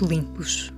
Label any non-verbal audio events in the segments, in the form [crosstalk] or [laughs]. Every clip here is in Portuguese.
Limpos.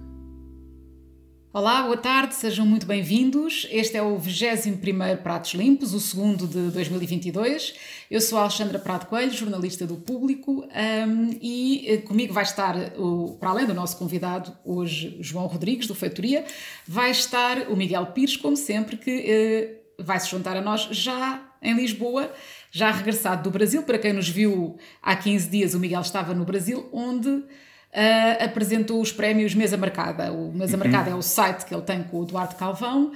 Olá, boa tarde, sejam muito bem-vindos. Este é o 21 Pratos Limpos, o segundo de 2022. Eu sou a Alexandra Prado Coelho, jornalista do Público, um, e eh, comigo vai estar, o, para além do nosso convidado hoje, João Rodrigues, do Feitoria, vai estar o Miguel Pires, como sempre, que uh, vai se juntar a nós já em Lisboa, já regressado do Brasil. Para quem nos viu há 15 dias, o Miguel estava no Brasil, onde Uh, apresentou os prémios Mesa Marcada. O Mesa uhum. Marcada é o site que ele tem com o Eduardo Calvão uh,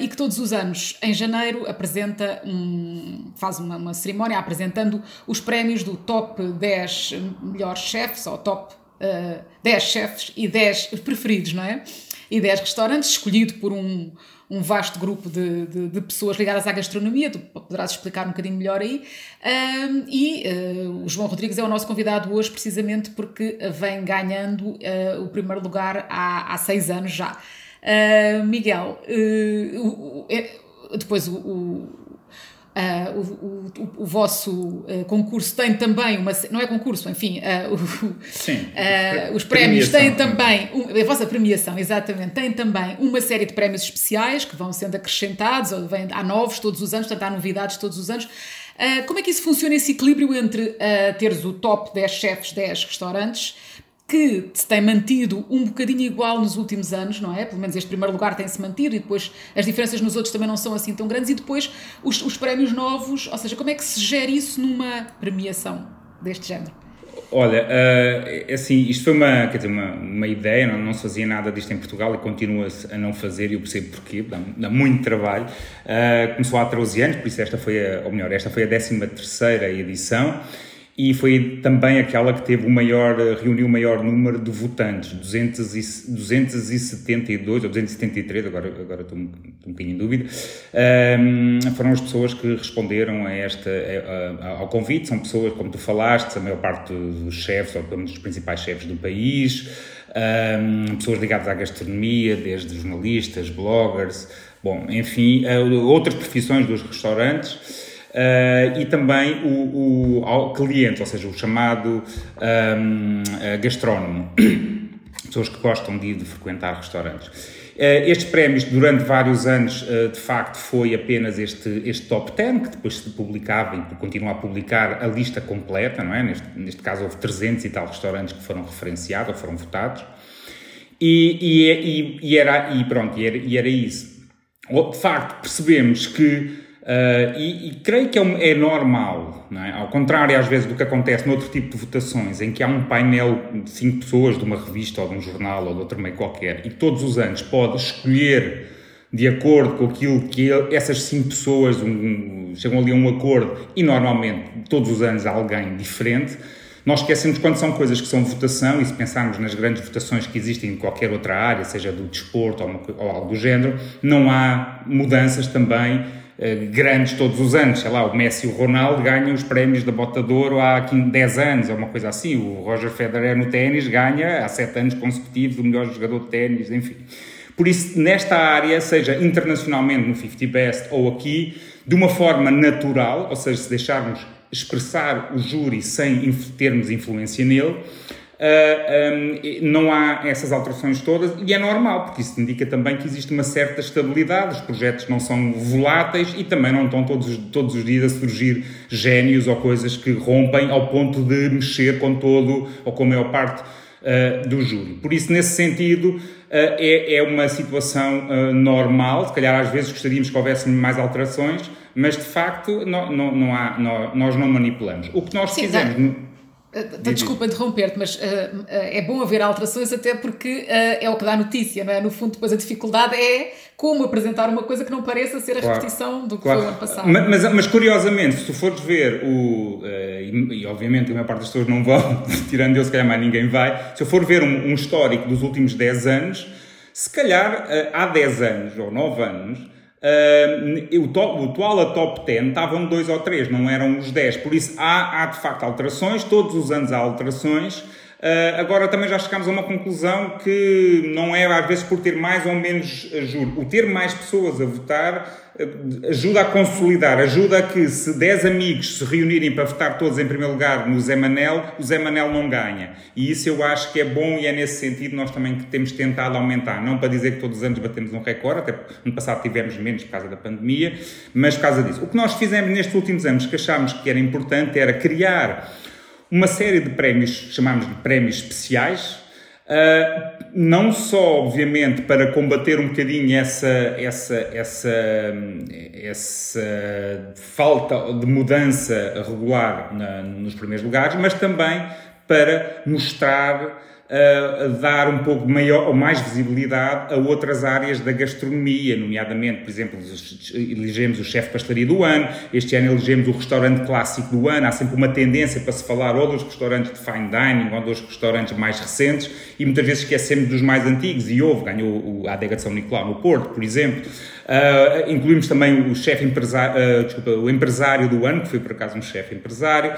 e que todos os anos, em janeiro, apresenta um, faz uma, uma, cerimónia apresentando os prémios do top 10 melhores chefes, ou top uh, 10 chefes e 10 preferidos, não é? E 10 restaurantes, escolhido por um, um vasto grupo de, de, de, pessoas ligadas à gastronomia, tu poderás explicar um bocadinho melhor aí. Um, e uh, o João Rodrigues é o nosso convidado hoje, precisamente porque vem ganhando uh, o primeiro lugar há, há seis anos já. Uh, Miguel, depois o Uh, o, o, o, vosso uh, concurso tem também uma. Não é concurso, enfim. Uh, o, os prémios têm também. Um, a vossa premiação, exatamente. Tem também uma série de prémios especiais que vão sendo acrescentados, ou vem, há novos todos os anos, portanto há novidades todos os anos. como é que isso funciona, esse equilíbrio entre teres o top 10 chefes, 10 restaurantes? Que se tem mantido um bocadinho igual nos últimos anos, não é? Pelo menos este primeiro lugar tem-se mantido e depois as diferenças nos outros também não são assim tão grandes e depois os, os prémios novos, ou seja, como é que se gera isso numa premiação deste género? Olha, uh, assim, isto foi uma, quer dizer, uma, uma ideia, não, não se fazia nada disto em Portugal e continua-se a não fazer, e eu percebo porquê, dá, dá muito trabalho. Uh, começou há 13 anos, por isso esta foi, a, ou melhor, esta foi a 13 terceira edição, e foi também aquela que teve o maior, reuniu o maior número de votantes, 200 e, 272 ou 273, agora, agora estou, um, estou um bocadinho em dúvida, um, foram as pessoas que responderam a esta, a, a, ao convite, são pessoas, como tu falaste, a maior parte dos chefes, ou pelo menos dos principais chefes do país, um, pessoas ligadas à gastronomia, desde jornalistas, bloggers, bom, enfim, outras profissões dos restaurantes, Uh, e também o, o cliente, ou seja, o chamado um, gastrónomo, [coughs] pessoas que gostam de, de frequentar restaurantes. Uh, estes prémios, durante vários anos, uh, de facto, foi apenas este, este top 10, que depois se publicava e continua a publicar a lista completa, não é? Neste, neste caso, houve 300 e tal restaurantes que foram referenciados ou foram votados. E, e, e, e era, e pronto, e era, e era isso. De facto, percebemos que Uh, e, e, creio que é, é normal, é? ao contrário às vezes do que acontece noutro tipo de votações, em que há um painel de cinco pessoas de uma revista ou de um jornal ou de outro meio qualquer, e todos os anos pode escolher de acordo com aquilo que essas cinco pessoas um, chegam ali a um acordo, e normalmente todos os anos há alguém diferente. Nós esquecemos quando são coisas que são votação, e se pensarmos nas grandes votações que existem em qualquer outra área, seja do desporto ou, uma, ou algo do género, não há mudanças também grandes todos os anos, sei lá, o Messi e o Ronaldo ganham os prémios da Bota de Ouro há 10 anos, ou uma coisa assim, o Roger Federer no ténis ganha há 7 anos consecutivos o melhor jogador de ténis, enfim. Por isso, nesta área, seja internacionalmente no 50 Best ou aqui, de uma forma natural, ou seja, se deixarmos expressar o júri sem termos influência nele, Uh, ah, um, não há essas alterações todas e é normal, porque isso indica também que existe uma certa estabilidade, os projetos não são voláteis e também não estão todos, todos os dias a surgir génios ou coisas que rompem ao ponto de mexer com todo ou com a maior parte uh, do júri. Por isso, nesse sentido, uh, é, é uma situação normal, se calhar às vezes gostaríamos que houvesse mais alterações, mas de facto não, não, não há, não, nós não manipulamos. O que nós Sim, fizemos. Desculpa interromper-te, mas uh, uh, é bom haver alterações até porque é o que dá notícia, não é? No fundo, depois a dificuldade é como apresentar uma coisa que não pareça ser a claro, repetição do que claro. foi o ano passado. Mas, mas, mas, curiosamente, se tu fores ver o. E, e, obviamente a maior parte das pessoas não vão, [laughs] tirando eu, se calhar mais ninguém vai. Se eu for ver um, um histórico dos últimos 10 anos, se calhar há 10 anos ou 9 anos Uh, o, top, o atual top 10 estavam dois ou três, não eram os 10. Por isso há, há de facto alterações, todos os anos há alterações. Uh, agora também já chegámos a uma conclusão que não é às vezes por ter mais ou menos juro. O ter mais pessoas a votar uh, ajuda a consolidar, ajuda a que se 10 amigos se reunirem para votar todos em primeiro lugar no Zé Manel, o Zé Manel não ganha. E isso eu acho que é bom e é nesse sentido nós também que temos tentado aumentar. Não para dizer que todos os anos batemos um recorde, até no passado tivemos menos por causa da pandemia, mas por causa disso. O que nós fizemos nestes últimos anos que achámos que era importante era criar uma série de prémios, chamamos de prémios especiais, uh, não só, obviamente, para combater um bocadinho essa, essa, essa, essa falta de mudança regular na, nos primeiros lugares, mas também para mostrar a dar um pouco maior ou mais visibilidade a outras áreas da gastronomia, nomeadamente, por exemplo, elegemos o chefe pastelaria do ano, este ano elegemos o restaurante clássico do ano, há sempre uma tendência para se falar ou dos restaurantes de fine dining ou dos restaurantes mais recentes e muitas vezes esquecemos dos mais antigos e houve, ganhou a adega de São Nicolau no Porto, por exemplo. Uh, incluímos também o chefe empresário, uh, desculpa, o empresário do ano, que foi por acaso um chefe empresário.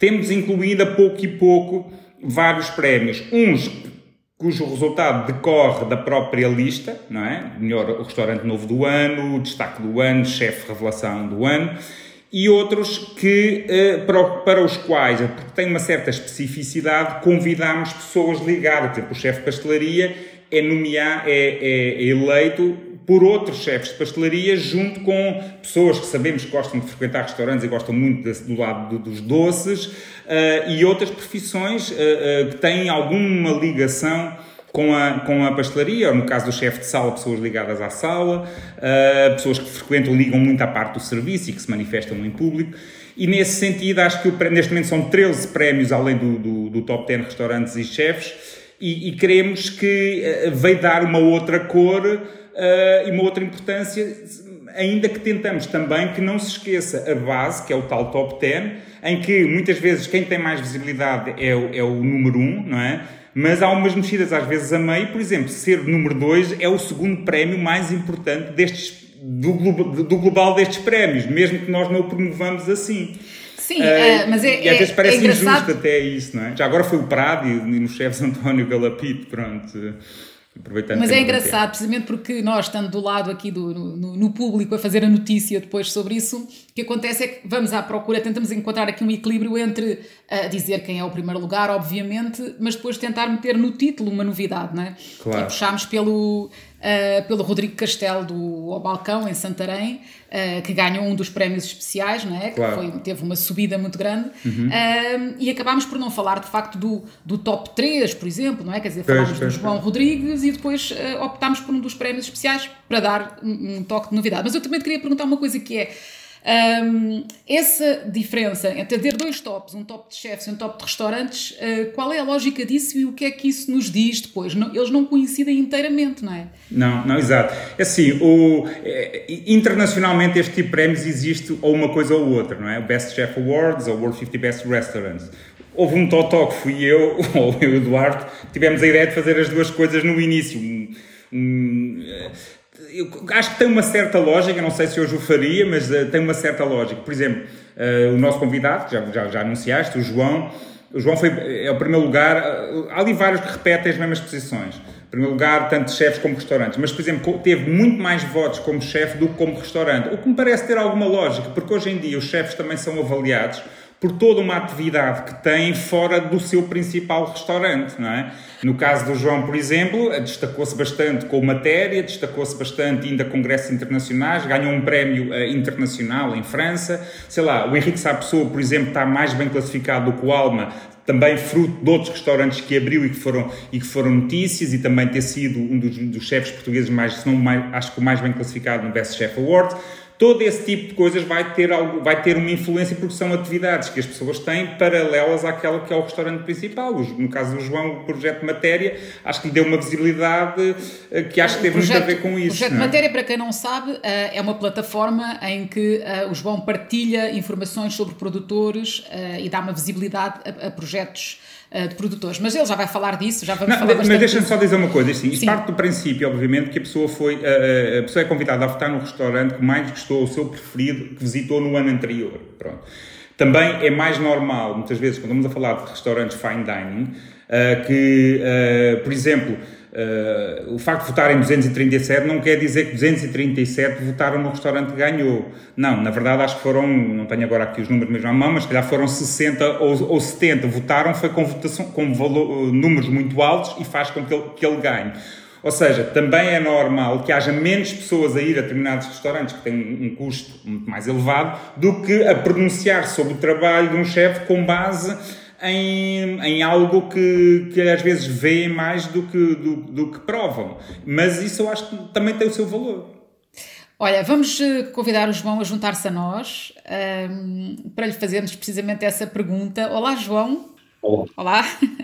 Temos incluído a pouco e pouco vários prémios, uns cujo resultado decorre da própria lista, não é? Melhor restaurante novo do ano, destaque do ano, chefe revelação do ano, e outros que, eh, para os quais, porque tem uma certa especificidade, convidamos pessoas ligadas. Por exemplo, o chefe de pastelaria é, nomear, é, é eleito por outros chefes de pastelaria, junto com pessoas que sabemos que gostam de frequentar restaurantes e gostam muito desse, do lado dos doces, uh, e outras profissões uh, uh, que têm alguma ligação com a, com a pastelaria, ou no caso do chefe de sala, pessoas ligadas à sala, pessoas que frequentam, ligam muito à parte do serviço e que se manifestam em público. E nesse sentido, acho que o, neste momento são 13 prémios, além do, do, do top 10 restaurantes e chefes, e, e queremos que veio dar uma outra cor Uh, e uma outra importância, ainda que tentamos também que não se esqueça a base, que é o tal top 10, em que muitas vezes quem tem mais visibilidade é o, é o número 1, um, não é? Mas há umas mexidas às vezes a meio, por exemplo, ser número 2 é o segundo prémio mais importante destes, do, do global destes prémios, mesmo que nós não o promovamos assim. Sim, uh, mas é. E às vezes é, parece é injusto até isso, não é? Já agora foi o Prado e, e nos chefes António Galapito, pronto. Mas é engraçado, precisamente porque nós, estando do lado aqui do, no, no, público a fazer a notícia depois sobre isso, o que acontece é que vamos à procura, tentamos encontrar aqui um equilíbrio entre uh, dizer quem é o primeiro lugar, obviamente, mas depois tentar meter no título uma novidade, não é? Claro. E puxámos pelo, uh, pelo Rodrigo Castelo do Balcão, em Santarém, uh, que ganhou um dos prémios especiais, não é? Claro. Que foi, teve uma subida muito grande. Uhum. Uh, e acabámos por não falar, de facto, do, do top 3, por exemplo, não é? Quer dizer, falámos do João Rodrigues e depois optámos por um dos prémios especiais para dar um, um toque de novidade. Mas eu também te queria perguntar uma coisa que é um, essa diferença entre ter dois tops, um top de chefes e um top de restaurantes, uh, qual é a lógica disso e o que é que isso nos diz depois? Não, eles não coincidem inteiramente, não é? Não, não, exato. É assim, o, é, internacionalmente este tipo de prémios existe ou uma coisa ou outra, não é? O Best Chef Awards ou World 50 Best Restaurants. Houve um totó que fui eu, [laughs] ou eu e o Eduardo, tivemos a ideia de fazer as duas coisas no início. Um, um, eu acho que tem uma certa lógica, não sei se hoje o faria, mas uh, tem uma certa lógica. Por exemplo, uh, o nosso convidado, que já, já, já, anunciaste, o João, o João foi, é o primeiro lugar, uh, há ali vários que repetem as mesmas posições. Em primeiro lugar, tanto chefes como restaurantes, mas, por exemplo, teve muito mais votos como chefe do que como restaurante, o que me parece ter alguma lógica, porque hoje em dia os chefes também são avaliados por toda uma atividade que têm fora do seu principal restaurante, não é? No caso do João, por exemplo, destacou-se bastante com matéria, destacou-se bastante ainda congressos internacionais, ganhou um prémio uh, internacional em França, sei lá, o Henrique Sapessoa, por exemplo, está mais bem classificado do que o Alma, também fruto de outros restaurantes que abriu e que foram, e que foram notícias, e também ter sido um dos, dos chefes portugueses mais, se não mais, acho que o mais bem classificado no Best Chef Award todo esse tipo de coisas vai ter, algo, vai ter uma influência porque são atividades que as pessoas têm paralelas àquela que é o restaurante principal. No caso do João, o projeto de matéria, acho que lhe deu uma visibilidade eh, que acho que teve projeto, muito a ver com isso. O projeto de é? matéria, para quem não sabe, eh, é uma plataforma em que eh, o João partilha informações sobre produtores e dá uma visibilidade a, projetos de produtores. Mas ele já vai falar disso, já vamos não, falar Mas deixa-me só dizer uma coisa, assim, isto parte do princípio, obviamente, que a pessoa foi, a, a pessoa é convidada a votar no restaurante que mais gostou o seu preferido, que visitou no ano anterior. Pronto. Também é mais normal, muitas vezes, quando estamos a falar de restaurantes fine dining, Uh, que, por exemplo, Uh, o facto de votarem 237 não quer dizer que 237 votaram no restaurante que ganhou. Não, na verdade acho que foram, não tenho agora aqui os números mesmo à mão, mas se calhar foram 60 ou, ou 70 votaram, foi com, votação, com valor, números muito altos e faz com que ele, que ele ganhe. Ou seja, também é normal que haja menos pessoas a ir a determinados restaurantes que têm um custo muito mais elevado do que a pronunciar sobre o trabalho de um chefe com base em, em algo que, que às vezes veem mais do que, do, do que provam. Mas isso eu acho que também tem o seu valor. Olha, vamos eh, convidar o João a juntar-se a nós um, ehm, para lhe fazermos precisamente essa pergunta. Olá, João. Olá. Olá. [laughs]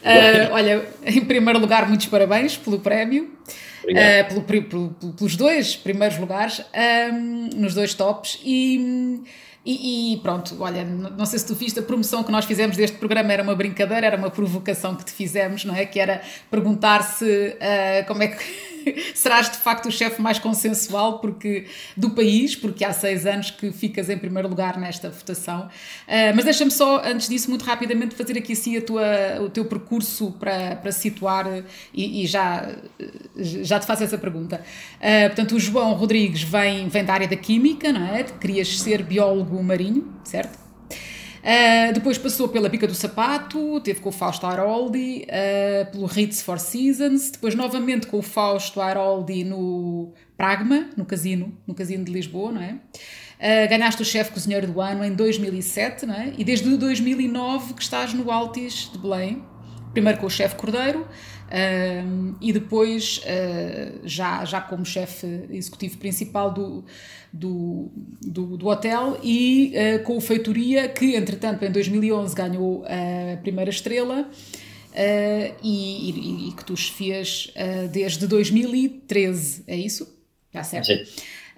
Uh, olha, em primeiro lugar, muitos parabéns pelo prémio. Uh, pelo, pelo, pelos dois primeiros lugares, um, ehm, nos dois tops. E e, e, pronto, olha, não sei se tu viste a promoção que nós fizemos deste programa, era uma brincadeira, era uma provocação que te fizemos, não é? Que era perguntar se uh, como é que [laughs] serás de facto o chefe mais consensual porque, do país, porque há seis anos que ficas em primeiro lugar nesta votação. Uh, mas deixa-me só, antes disso, muito rapidamente fazer aqui assim a tua, o teu percurso para, para situar e, e já, já te faço essa pergunta. Uh, portanto, o João Rodrigues vem, vem da área da Química, não é? Querias ser biólogo marinho, certo? Uh, depois passou pela Bica do Sapato, teve com o Fausto Aroldi, uh, pelo Ritz Four Seasons, depois novamente com o Fausto Aroldi no Pragma, no casino, no casino de Lisboa, não é? Uh, ganhaste o chefe cozinheiro do ano em 2007, não é? E desde 2009 que estás no Altis de Belém, primeiro com o chefe Cordeiro, E depois, uh, já, já como chefe executivo principal do, do, do, do hotel, e uh, com o Feitoria, que entretanto em 2011 ganhou a primeira estrela. Uh, e, e, e, que tu chefias desde 2013, é isso? Está certo? Sim.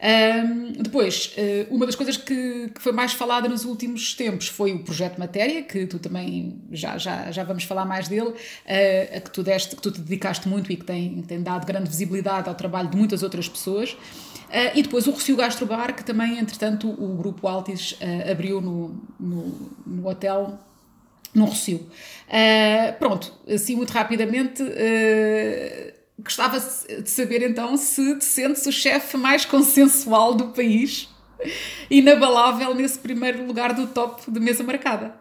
Um, depois, uh, uma das coisas que, que, foi mais falada nos últimos tempos foi o projeto Matéria, que tu também já, já, já vamos falar mais dele, uh, a que tu, deste, que tu te dedicaste muito e que tem, tem dado grande visibilidade ao trabalho de muitas outras pessoas. Uh, e depois o Refil Gastrobar, que também, entretanto, o grupo Altis abriu no, no, no hotel no Rocio. Uh, pronto, assim muito rapidamente, uh, Gostava de saber então se te sentes o chefe mais consensual do país, inabalável nesse primeiro lugar do top de mesa marcada.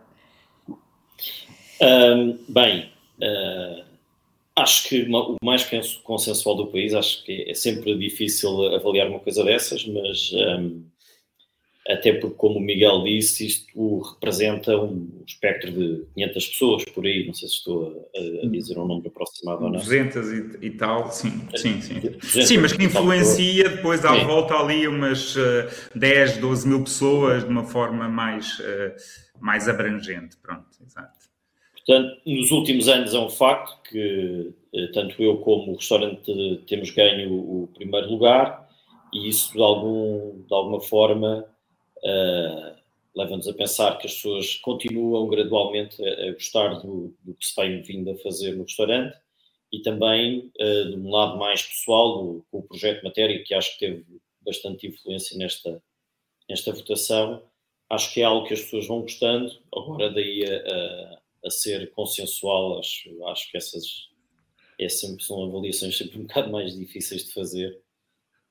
Um, bem, uh, acho que o mais consensual do país, acho que é sempre difícil avaliar uma coisa dessas, mas um, até porque, como o Miguel disse, isto representa um espectro de 500 pessoas por aí, não sei se estou a, a dizer um número aproximado ou não. 200 e, e tal, sim, sim, sim. Sim, mas que influencia depois à sim. volta ali umas uh, 10, 12 mil pessoas de uma forma mais, uh, mais abrangente, pronto, exato. Portanto, nos últimos anos é um facto que uh, tanto eu como o restaurante temos ganho o primeiro lugar e isso de, algum, de alguma forma uh, leva-nos a pensar que as pessoas continuam gradualmente a, a gostar do, do, que se tem vindo a fazer no restaurante e também, uh, de um lado mais pessoal, do, com o projeto Matéria, que acho que teve bastante influência nesta, nesta votação, acho que é algo que as pessoas vão gostando. Agora, daí a, a, a ser consensual, acho, acho que essas é sempre, são avaliações sempre um bocado mais difíceis de fazer,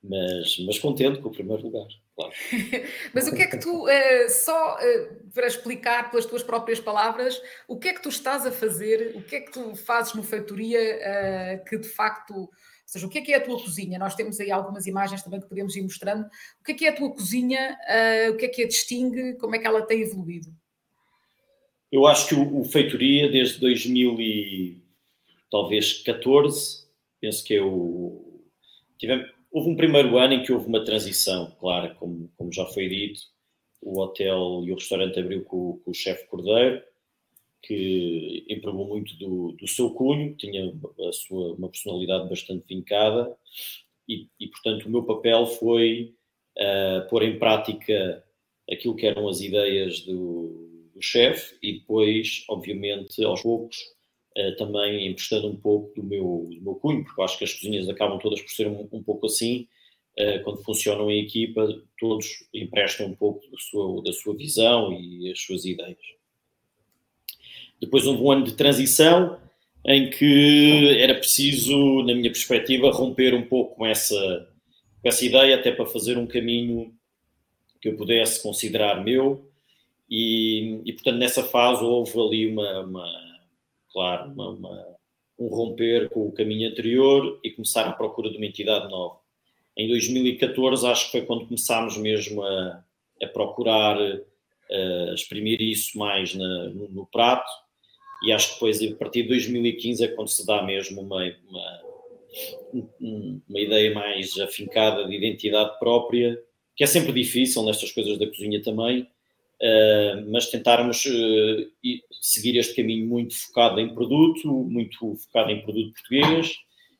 mas, mas contente com o primeiro lugar claro. [laughs] Mas o que é que tu, uh, só uh, para explicar pelas tuas próprias palavras, o que é que tu estás a fazer, o que é que tu fazes no Feitoria uh, que de facto, ou seja, o que é que é a tua cozinha? Nós temos aí algumas imagens também que podemos ir mostrando. O que é que é a tua cozinha, o que é que a distingue, como é que ela tem evoluído? Eu acho que o, o Feitoria, desde 2000 e talvez 14, penso que é o... Tivemos, Houve um primeiro ano em que houve uma transição, claro, como, como já foi dito, o hotel e o restaurante abriu com, com o chefe Cordeiro, que empregou muito do, do seu cunho, tinha a sua, uma personalidade bastante vincada, e, e portanto o meu papel foi uh, pôr em prática aquilo que eram as ideias do, do chefe e depois, obviamente, aos poucos, uh, também emprestando um pouco do meu, do meu cunho, porque eu acho que as cozinhas acabam todas por ser um, um pouco assim, uh, quando funcionam em equipa, todos emprestam um pouco sua, da sua visão e as suas ideias. Depois houve um ano de transição, em que era preciso, na minha perspectiva, romper um pouco com essa, com essa ideia, até para fazer um caminho que eu pudesse considerar meu. E, e portanto, nessa fase houve ali uma, uma claro, uma, uma, um romper com o caminho anterior e começar à procura de uma entidade nova. Em 2014, acho que foi quando começámos mesmo a, a procurar uh, exprimir isso mais na, no, no, prato, e acho que depois, a partir de 2015, é quando se dá mesmo uma, uma, uma ideia mais afincada de identidade própria, que é sempre difícil nestas coisas da cozinha também, mas tentarmos uh, seguir este caminho muito focado em produto, muito focado em produto português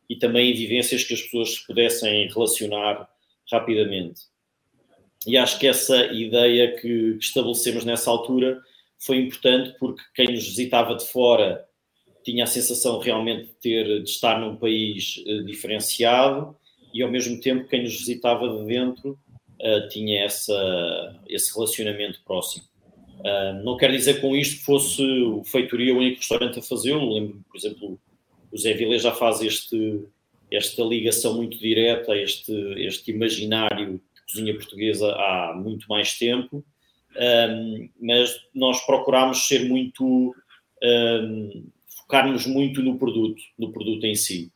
e também em vivências que as pessoas se pudessem relacionar rapidamente. E acho que essa ideia que, estabelecemos nessa altura foi importante porque quem nos visitava de fora tinha a sensação realmente de ter de estar num país uh, diferenciado e ao mesmo tempo quem nos visitava de dentro uh, tinha essa, esse relacionamento próximo. Uh, não quer dizer com isto que fosse o Feitoria o único restaurante a fazê-lo. Lembro, por exemplo, o Zé Vilés já faz este, esta ligação muito direta, este, este imaginário cozinha portuguesa há muito mais tempo, um, mas nós procurámos ser muito um, focar-nos muito no produto, no produto em si.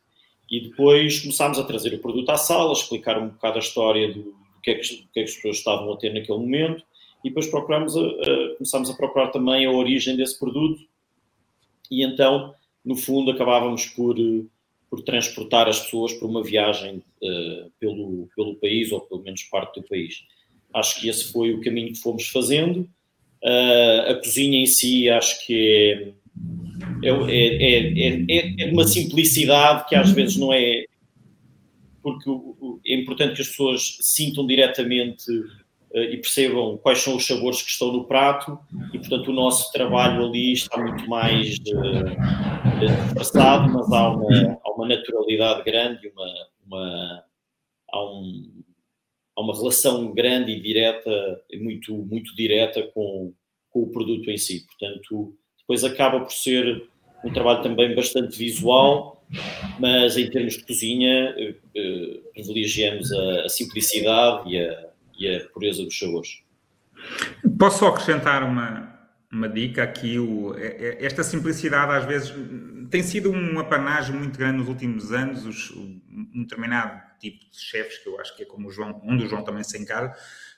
E depois começámos a trazer o produto à sala, explicar um bocado a história do, que, é que, do que, é que as pessoas estavam a ter naquele momento, e depois procuramos a, a, começámos a procurar também a origem desse produto, e então, no fundo, acabávamos por por transportar as pessoas por uma viagem uh, pelo, pelo país, ou pelo menos parte do país. Acho que esse foi o caminho que fomos fazendo. Uh, a cozinha em si, acho que é, é, é, é, é de uma simplicidade que às vezes não é. Porque é importante que as pessoas sintam diretamente uh, e percebam quais são os sabores que estão no prato, e portanto o nosso trabalho ali está muito mais disfarçado, mas há uma, há uma naturalidade grande, uma, uma, há, um, há uma relação grande e direta, muito, muito direta com, com o produto em si. Portanto, depois acaba por ser um trabalho também bastante visual, mas em termos de cozinha eh, eh, privilegiamos a, a simplicidade e a, e a pureza dos sabores. Posso só acrescentar uma, uma dica aqui, o, é, é, esta simplicidade às vezes tem sido um apanagem muito grande nos últimos anos, os, um determinado tipo de chefes, que eu acho que é como o João, um do João também se encara,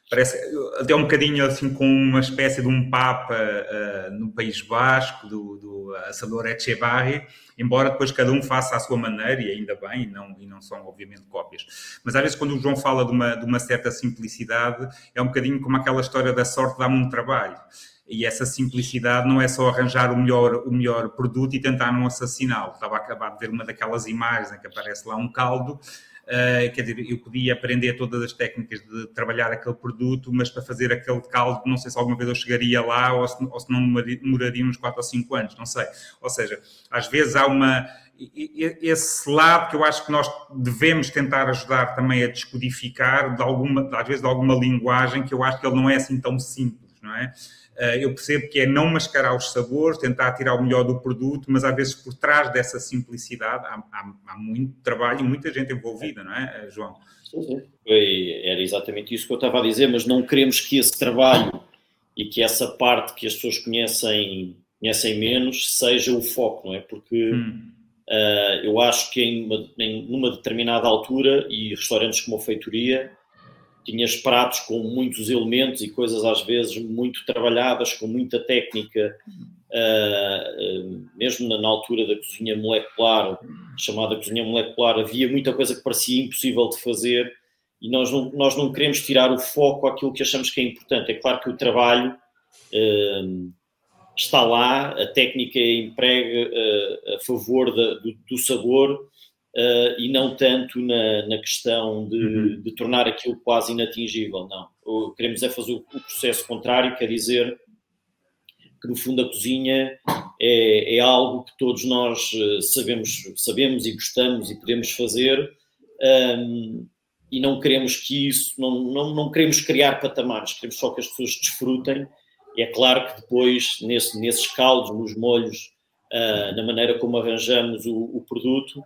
parece até um bocadinho assim com uma espécie de um Papa uh, no País Basco, do, do assador Echevarri, embora depois cada um faça à sua maneira, e ainda bem, e não, e não são obviamente cópias. Mas às vezes quando o João fala de uma, de uma certa simplicidade, é um bocadinho como aquela história da sorte dá-me um trabalho. E essa simplicidade não é só arranjar o melhor, o melhor produto e tentar não assassiná-lo. Estava a acabar de ver uma daquelas imagens em que aparece lá um caldo Uh, quer dizer, eu podia aprender todas as técnicas de trabalhar aquele produto, mas para fazer aquele caldo, não sei se alguma vez eu chegaria lá ou se, ou se não demoraria uns 4 ou 5 anos, não sei. Ou seja, às vezes há uma. Esse lado que eu acho que nós devemos tentar ajudar também a descodificar, de alguma, às vezes de alguma linguagem, que eu acho que ele não é assim tão simples, não é? Eh, eu percebo que é não mascarar os sabores, tentar tirar o melhor do produto, mas às vezes por trás dessa simplicidade há, há, há muito trabalho e muita gente envolvida, não é, eh, João? Era exatamente isso que eu estava a dizer, mas não queremos que esse trabalho e que essa parte que as pessoas conhecem, conhecem menos seja o foco, não é? Porque hum. uh, eu acho que em, uma, em numa determinada altura, e restaurantes como a Feitoria, tinhas pratos com muitos elementos e coisas às vezes muito trabalhadas, com muita técnica, uh, uh, mesmo na, na, altura da cozinha molecular, chamada cozinha molecular, havia muita coisa que parecia impossível de fazer e nós não, nós não queremos tirar o foco àquilo que achamos que é importante. É claro que o trabalho uh, está lá, a técnica é emprega a favor da, do, do sabor, uh, e não tanto na, na questão de, uhum. de, tornar aquilo quase inatingível, não. O, queremos é fazer o, o, processo contrário, quer dizer que no fundo a cozinha é, é algo que todos nós eh, sabemos, sabemos e gostamos e podemos fazer um, ehm, e não queremos que isso, não, não, não queremos criar patamares, queremos só que as pessoas desfrutem. E é claro que depois, nesse, nesses caldos, nos molhos, uh, na maneira como arranjamos o, o produto,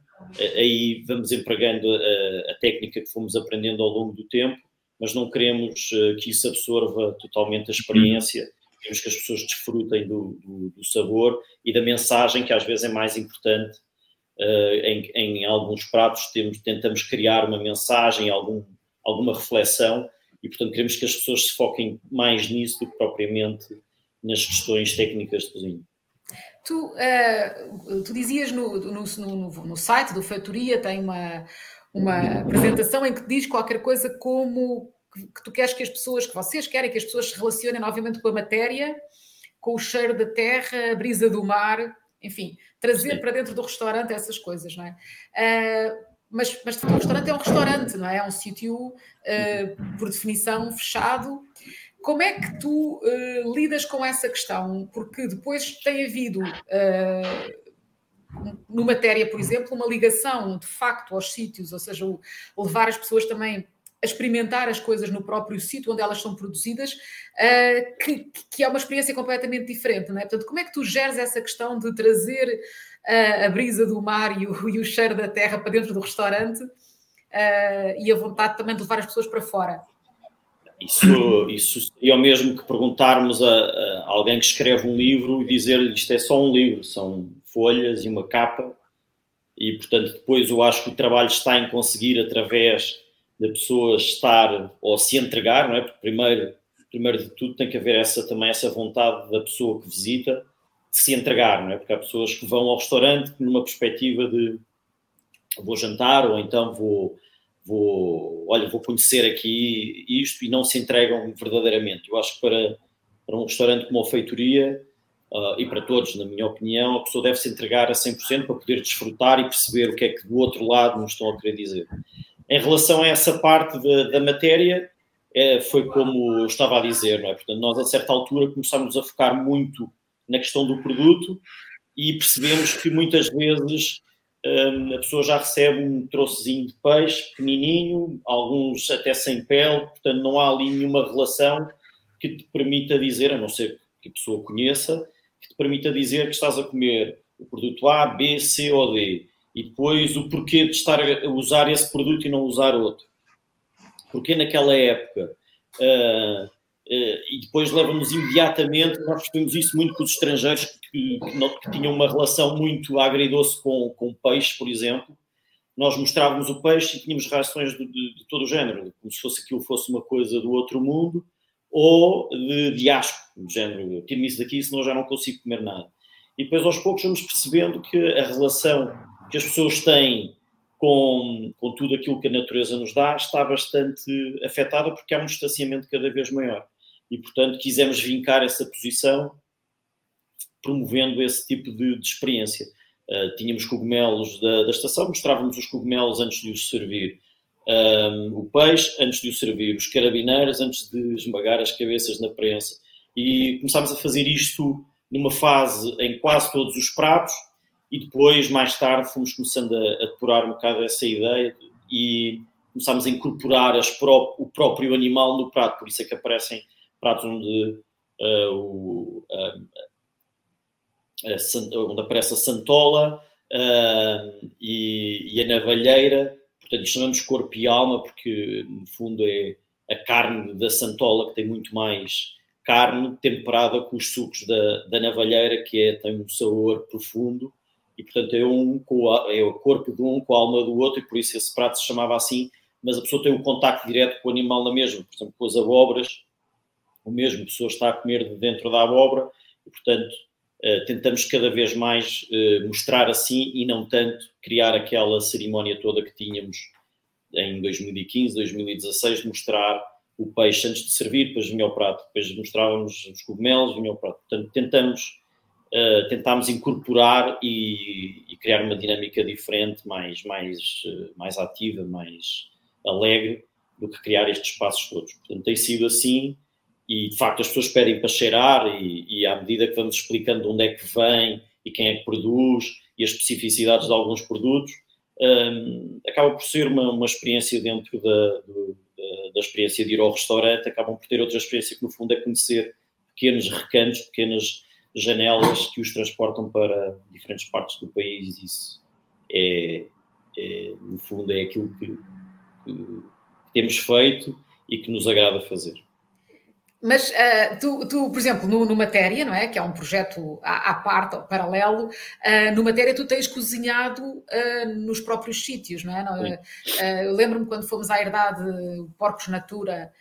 aí vamos empregando a, a, técnica que fomos aprendendo ao longo do tempo, mas não queremos que isso absorva totalmente a experiência. Queremos que as pessoas desfrutem do, do, do sabor e da mensagem, que às vezes é mais importante. Em, em, alguns pratos temos, tentamos criar uma mensagem, algum, alguma reflexão, e portanto queremos que as pessoas se foquem mais nisso do que propriamente nas questões técnicas de cozinha. Tu, uh, tu dizias no, no, no, no, site do Feitoria, tem uma, uma apresentação em que diz qualquer coisa como que tu queres que as pessoas, que vocês querem que as pessoas se relacionem novamente com a matéria, com o cheiro da terra, a brisa do mar, enfim, trazer Sim. para dentro do restaurante essas coisas, não é? Uh, mas, mas o restaurante é um restaurante, não é? É um sítio, uh, por definição, fechado como é que tu uh, lidas com essa questão? Porque depois tem havido, uh, no matéria, por exemplo, uma ligação de facto aos sítios, ou seja, o, levar as pessoas também a experimentar as coisas no próprio sítio onde elas são produzidas, uh, que, que, é uma experiência completamente diferente, não é? Portanto, como é que tu geres essa questão de trazer a brisa do mar e o, e o, cheiro da terra para dentro do restaurante e a vontade também de levar as pessoas para fora? Isso, isso seria o mesmo que perguntarmos a, a, alguém que escreve um livro e dizer-lhe isto é só um livro, são folhas e uma capa. E, portanto, depois eu acho que o trabalho está em conseguir, através da pessoa estar ou se entregar, não é? Porque primeiro, primeiro de tudo tem que haver essa, também essa vontade da pessoa que visita de se entregar, não é? Porque há pessoas que vão ao restaurante numa perspectiva de vou jantar ou então vou vou, olha, vou conhecer aqui isto e não se entregam verdadeiramente. Eu acho que para, para um restaurante como a Feitoria, uh, e para todos, na minha opinião, a pessoa deve se entregar a 100% para poder desfrutar e perceber o que é que do outro lado nos estão a querer dizer. Em relação a essa parte da, da matéria, é, foi como eu estava a dizer, não é? Portanto, nós a certa altura começámos a focar muito na questão do produto e percebemos que muitas vezes a pessoa já recebe um troçozinho de peixe pequenininho, alguns até sem pele, portanto não há ali nenhuma relação que te permita dizer, a não ser que a pessoa conheça, que te permita dizer que estás a comer o produto A, B, C ou D e depois o porquê de estar a usar esse produto e não usar outro. Porque naquela época Uh, e depois leva-nos imediatamente, nós percebemos isso muito com os estrangeiros que, que, que tinham uma relação muito agridoce com, com peixe, por exemplo. Nós mostrávamos o peixe e tínhamos reações de, de, de, todo o género, como se fosse aquilo fosse uma coisa do outro mundo, ou de, de asco, do género, tire-me isso daqui, senão já não consigo comer nada. E depois aos poucos vamos percebendo que a relação que as pessoas têm com, com tudo aquilo que a natureza nos dá está bastante afetada porque há um distanciamento cada vez maior e, portanto, quisemos vincar essa posição promovendo esse tipo de, de experiência. Uh, tínhamos cogumelos da, da, estação, mostrávamos os cogumelos antes de os servir, um, o peixe antes de o servir, os carabineiros antes de esmagar as cabeças na prensa. E começámos a fazer isto numa fase em quase todos os pratos e depois, mais tarde, fomos começando a, a depurar um bocado essa ideia e começámos a incorporar pró o próprio animal no prato, por isso é que aparecem pratos onde, uh, o, uh, onde aparece a santola uh, e, e, a navalheira, portanto chamamos corpo e alma porque no fundo é a carne da santola que tem muito mais carne temperada com os sucos da, da navalheira que é, tem um sabor profundo. E portanto é, um é o corpo de um com a alma do outro e por isso esse prato se chamava assim. Mas a pessoa tem um contacto direto com o animal na mesma, por exemplo com as abóboras o mesmo, pessoa está a comer de dentro da abóbora e, portanto, uh, tentamos cada vez mais uh, mostrar assim e não tanto criar aquela cerimónia toda que tínhamos em 2015, 2016, de mostrar o peixe antes de servir, depois vinha ao prato, depois mostrávamos os cogumelos, vinha ao prato. Portanto, tentamos, uh, tentámos incorporar e, e, criar uma dinâmica diferente, mais, mais, mais ativa, mais alegre, do que criar estes espaços todos. Portanto, tem sido assim e de facto as pessoas pedem para cheirar e, e, à medida que vamos explicando onde é que vem e quem é que produz e as especificidades de alguns produtos, um, acaba por ser uma, uma experiência dentro da, do, da, da, experiência de ir ao restaurante, acabam por ter outra experiência que no fundo é conhecer pequenos recantos, pequenas janelas que os transportam para diferentes partes do país. Isso é, é no fundo, é aquilo que, que temos feito e que nos agrada fazer. Mas uh, tu, tu, por exemplo, no, no, Matéria, não é? Que é um projeto à, à parte, paralelo, uh, no Matéria tu tens cozinhado uh, nos próprios sítios, não é? Eu lembro-me quando fomos à Herdade Porcos Natura,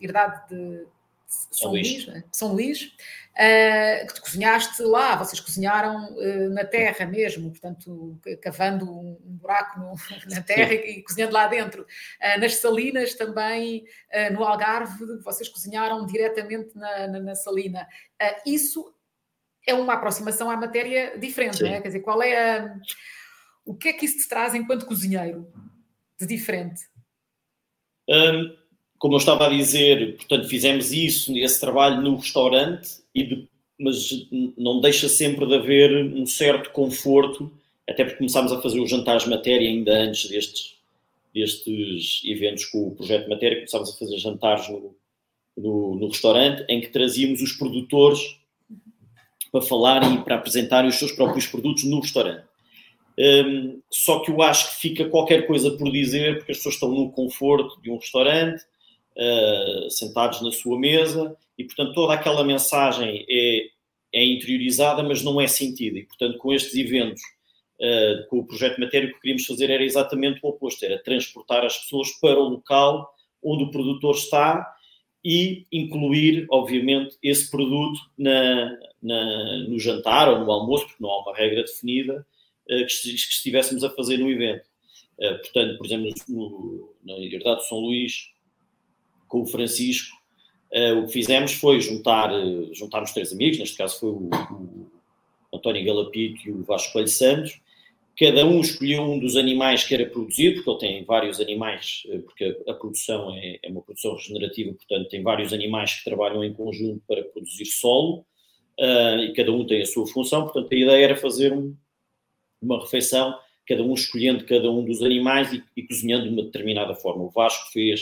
Herdade de São, São Luís, Luís é? São Luís uh, que tu cozinhaste lá, vocês cozinharam uh, na terra mesmo, portanto, cavando um, um buraco no, [laughs] na terra e, e, cozinhando lá dentro. Uh, nas salinas também, no Algarve, vocês cozinharam diretamente na, na, na salina. isso é uma aproximação à matéria diferente, Sim. não é? Quer dizer, qual é a, o que é que isso te traz enquanto cozinheiro de diferente? Um, como eu estava a dizer, portanto, fizemos isso, esse trabalho no restaurante, de, mas não deixa sempre de haver um certo conforto, até porque começámos a fazer os jantares matéria ainda antes destes, destes eventos com o projeto matéria, começámos a fazer jantares no, no, no restaurante, em que trazíamos os produtores para falarem e para apresentarem os seus próprios produtos no restaurante. Um, só que eu acho que fica qualquer coisa por dizer, porque as pessoas estão no conforto de um restaurante, uh, sentados na sua mesa, e, portanto, toda aquela mensagem é, é interiorizada, mas não é sentida. E, portanto, com estes eventos, uh, com o projeto Matéria, o que queríamos fazer era exatamente o oposto, era transportar as pessoas para o local onde o produtor está e incluir, obviamente, esse produto na, na, no jantar ou no almoço, porque não há uma regra definida, uh, que, estivéssemos a fazer no evento. Uh, portanto, por exemplo, no, na Herdade de São Luís, com o Francisco, Uh, o que fizemos foi juntar, uh, juntar os três amigos, neste caso foi o, o António Galapito e o Vasco Coelho Santos. Cada um escolheu um dos animais que era produzido, porque ele tem vários animais, uh, porque a, produção é, é, uma produção regenerativa, portanto, tem vários animais que trabalham em conjunto para produzir solo, e cada um tem a sua função. Portanto, a ideia era fazer um, uma refeição, cada um escolhendo cada um dos animais e, e cozinhando de uma determinada forma. O Vasco fez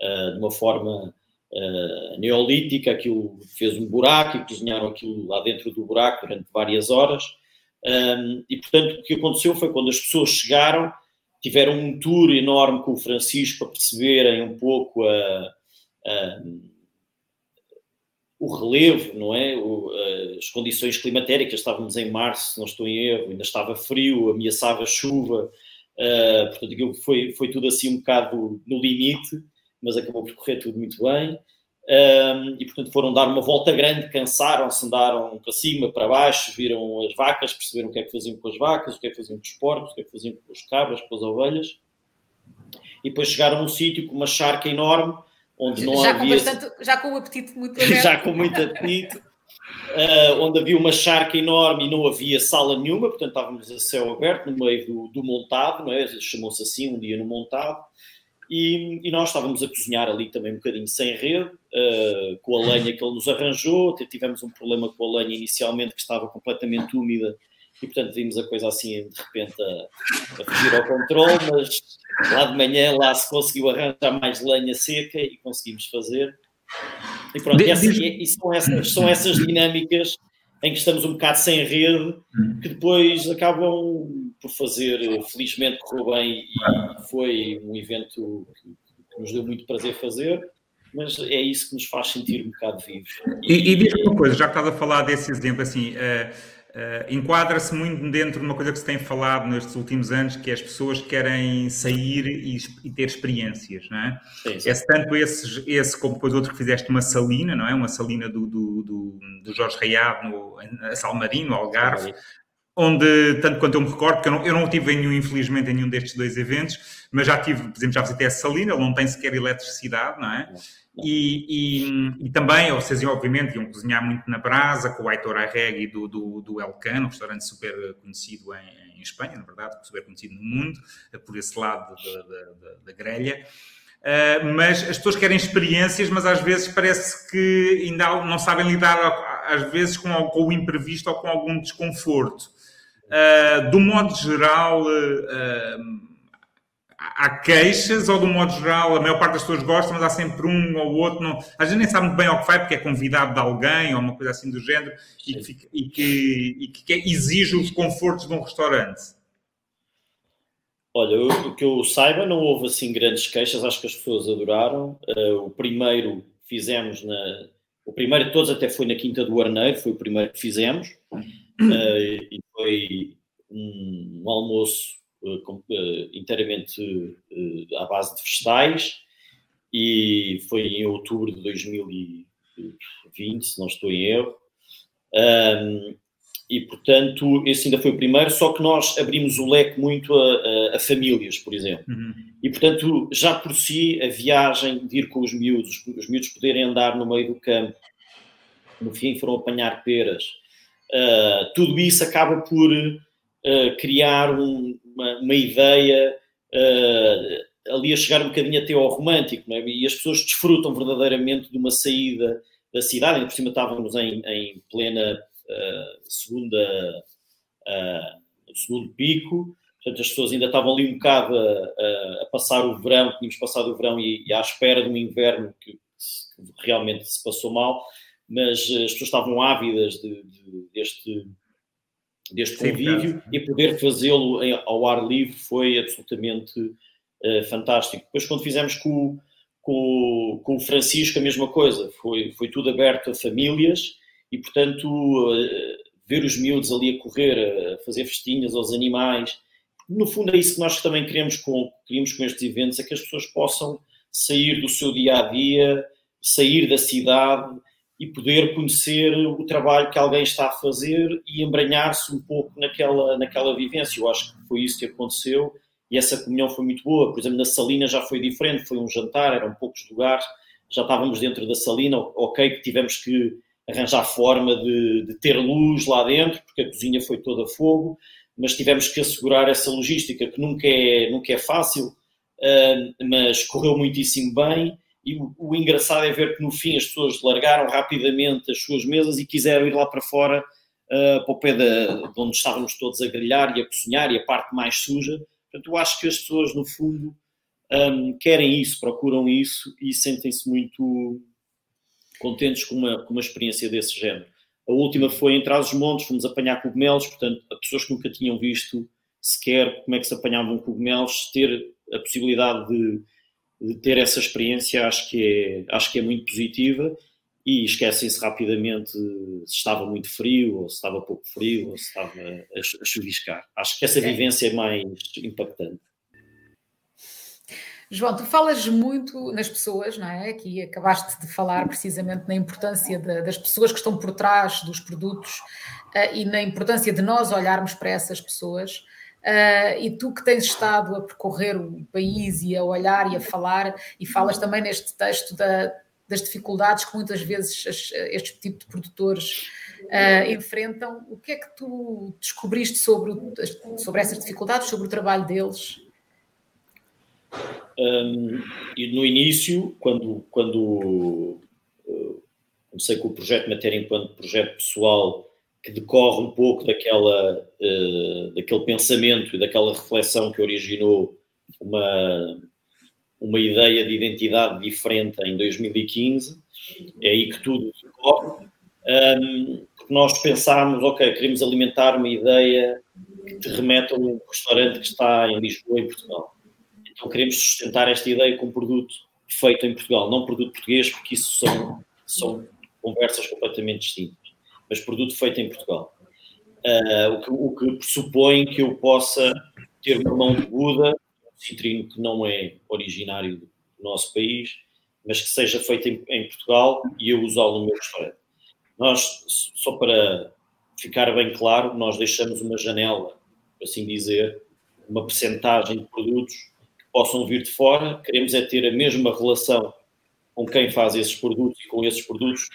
de uma forma uh, neolítica, aquilo fez um buraco e cozinharam aquilo lá dentro do buraco durante várias horas. Um, e, portanto, o que aconteceu foi quando as pessoas chegaram, tiveram um tour enorme com o Francisco para perceberem um pouco a, a, o relevo, não é? O, as condições climatéricas. Estávamos em março, não estou em erro, ainda estava frio, ameaçava chuva. Uh, portanto, aquilo foi, foi tudo assim um bocado no limite mas acabou por correr tudo muito bem. Um, e portanto foram dar uma volta grande, cansaram-se, andaram para cima, para baixo, viram as vacas, perceberam o que é que faziam com as vacas, o que é que faziam com os porcos, o que é que faziam com as cabras, com as ovelhas. E depois chegaram a um sítio com uma charca enorme, onde não já havia... Com bastante, já com o apetite muito [laughs] aberto. já com muito apetite. Uh, onde havia uma charca enorme e não havia sala nenhuma, portanto estávamos a céu aberto, no meio do, do montado, não é? chamou-se assim, um dia no montado, e, e, nós estávamos a cozinhar ali também um bocadinho sem rede, uh, com a lenha que ele nos arranjou. Tivemos um problema com a lenha inicialmente que estava completamente úmida e, portanto, vimos a coisa assim de repente a, a fugir ao controle. Mas lá de manhã lá se conseguiu arranjar mais lenha seca e conseguimos fazer. E pronto, e, essa, e são, essas, são essas dinâmicas em que estamos um bocado sem rede, hum. que depois acabam por fazer, felizmente correu bem e foi um evento que, nos deu muito prazer fazer, mas é isso que nos faz sentir um bocado vivos. E, e, e diz-me uma coisa, já que estás a falar desse exemplo, assim, uh, Uh, enquadra-se muito dentro de uma coisa que se tem falado nestes últimos anos, que é as pessoas querem sair e, e ter experiências, não é? Sim, sim. É tanto esse, esse como depois outro que fizeste uma salina, não é? Uma salina do, do, do, do Jorge Raiado, no, a Salmarino, Algarve, Salmarino. Onde, tanto quanto eu me recordo, porque eu não, eu não tive nenhum, infelizmente, em nenhum destes dois eventos, mas já tive, por exemplo, já visitei a salina, ele não tem sequer eletricidade, não é? E, e, e, também, vocês obviamente iam cozinhar muito na brasa, com o Aitor Arregui do, do, do Elcano, um restaurante super conhecido em, em, Espanha, na verdade, super conhecido no mundo, por esse lado da, da, da grelha. Uh, mas as pessoas querem experiências, mas às vezes parece que ainda não sabem lidar, às vezes, com, com o imprevisto ou com algum desconforto. Uh, do modo geral, uh, há queixas ou, um modo geral, a maior parte das pessoas gosta, mas há sempre um ou outro. Não, a gente nem sabe muito bem ao que vai, porque é convidado de alguém ou uma coisa assim do género e que, fica, e, que, e que, exige os confortos de um restaurante. Olha, o que eu saiba, não houve assim grandes queixas, acho que as pessoas adoraram. Uh, o primeiro fizemos na. O primeiro de todos até foi na Quinta do Arneiro, foi o primeiro que fizemos. Uh, e foi um, um almoço uh, inteiramente à base de vegetais e foi em outubro de 2020, se não estou em erro. Um, e, portanto, esse ainda foi o primeiro, só que nós abrimos o leque muito a, a, a famílias, por exemplo. Uhum. E, portanto, já por si, a viagem de ir com os miúdos, os miúdos poderem andar no meio do campo, no fim foram apanhar peras, uh, tudo isso acaba por uh, criar um, uma, uma, ideia uh, ali a chegar um bocadinho até ao romântico, é? e as pessoas desfrutam verdadeiramente de uma saída da cidade, ainda por cima estávamos em, em plena segunda, segundo pico, portanto as pessoas ainda estavam ali um bocado a, a passar o verão, tínhamos passado o verão e, e à espera de um inverno que, que, realmente se passou mal, mas as pessoas estavam ávidas de, de, deste, deste convívio Sim, e poder fazê-lo ao ar livre foi absolutamente uh, fantástico. Depois quando fizemos com, com, com o Francisco a mesma coisa, foi, foi tudo aberto a famílias, e, portanto, eh, ver os miúdos ali a correr, a fazer festinhas aos animais, no fundo é isso que nós também queremos com, queremos com estes eventos, é que as pessoas possam sair do seu dia-a-dia, sair da cidade e poder conhecer o trabalho que alguém está a fazer e embranhar-se um pouco naquela, naquela vivência. Eu acho que foi isso que aconteceu e essa comunhão foi muito boa. Por exemplo, na Salina já foi diferente, foi um jantar, eram poucos lugares, já estávamos dentro da Salina, ok, que tivemos que arranjar forma de, de, ter luz lá dentro, porque a cozinha foi toda fogo, mas tivemos que assegurar essa logística, que nunca é, nunca é fácil, uh, mas correu muitíssimo bem. E o, o, engraçado é ver que no fim as pessoas largaram rapidamente as suas mesas e quiseram ir lá para fora, uh, para o pé de, de onde estávamos todos a grelhar e a cozinhar, e a parte mais suja. Portanto, eu acho que as pessoas, no fundo, um, querem isso, procuram isso e sentem-se muito contentes com uma, com uma experiência desse género. A última foi em Trás-os-Montes, fomos apanhar cogumelos, portanto, a pessoas que nunca tinham visto sequer como é que se apanhavam cogumelos, ter a possibilidade de, de ter essa experiência acho que é, acho que é muito positiva e esquecem-se rapidamente se estava muito frio ou se estava pouco frio ou se estava a, a chuviscar. Acho que essa vivência é mais impactante. João, tu falas muito nas pessoas, não é? Aqui acabaste de falar precisamente na importância de, das pessoas que estão por trás dos produtos uh, e na importância de nós olharmos para essas pessoas. Uh, e tu que tens estado a percorrer o país e a olhar e a falar, e falas também neste texto da, das dificuldades que muitas vezes as, este tipo de produtores uh, enfrentam, o que é que tu descobriste sobre, sobre essas dificuldades, sobre o trabalho deles? Um, e no início, quando, quando uh, comecei com o projeto Matéria enquanto projeto pessoal, que decorre um pouco daquela, uh, daquele pensamento e daquela reflexão que originou uma, uma ideia de identidade diferente em 2015, é aí que tudo decorre, um, nós pensámos, ok, queremos alimentar uma ideia que te remete a um restaurante que está em Lisboa, em Portugal. Então queremos sustentar esta ideia com um produto feito em Portugal, não produto português, porque isso são, são conversas completamente distintas, mas produto feito em Portugal. Uh, o, que, o, que, pressupõe que eu possa ter uma mão de Buda, um citrino que não é originário do nosso país, mas que seja feito em, em Portugal e eu usá-lo no meu restaurante. Nós, só para ficar bem claro, nós deixamos uma janela, por assim dizer, uma percentagem de produtos possam vir de fora, queremos é ter a mesma relação com quem faz esses produtos e com esses produtos,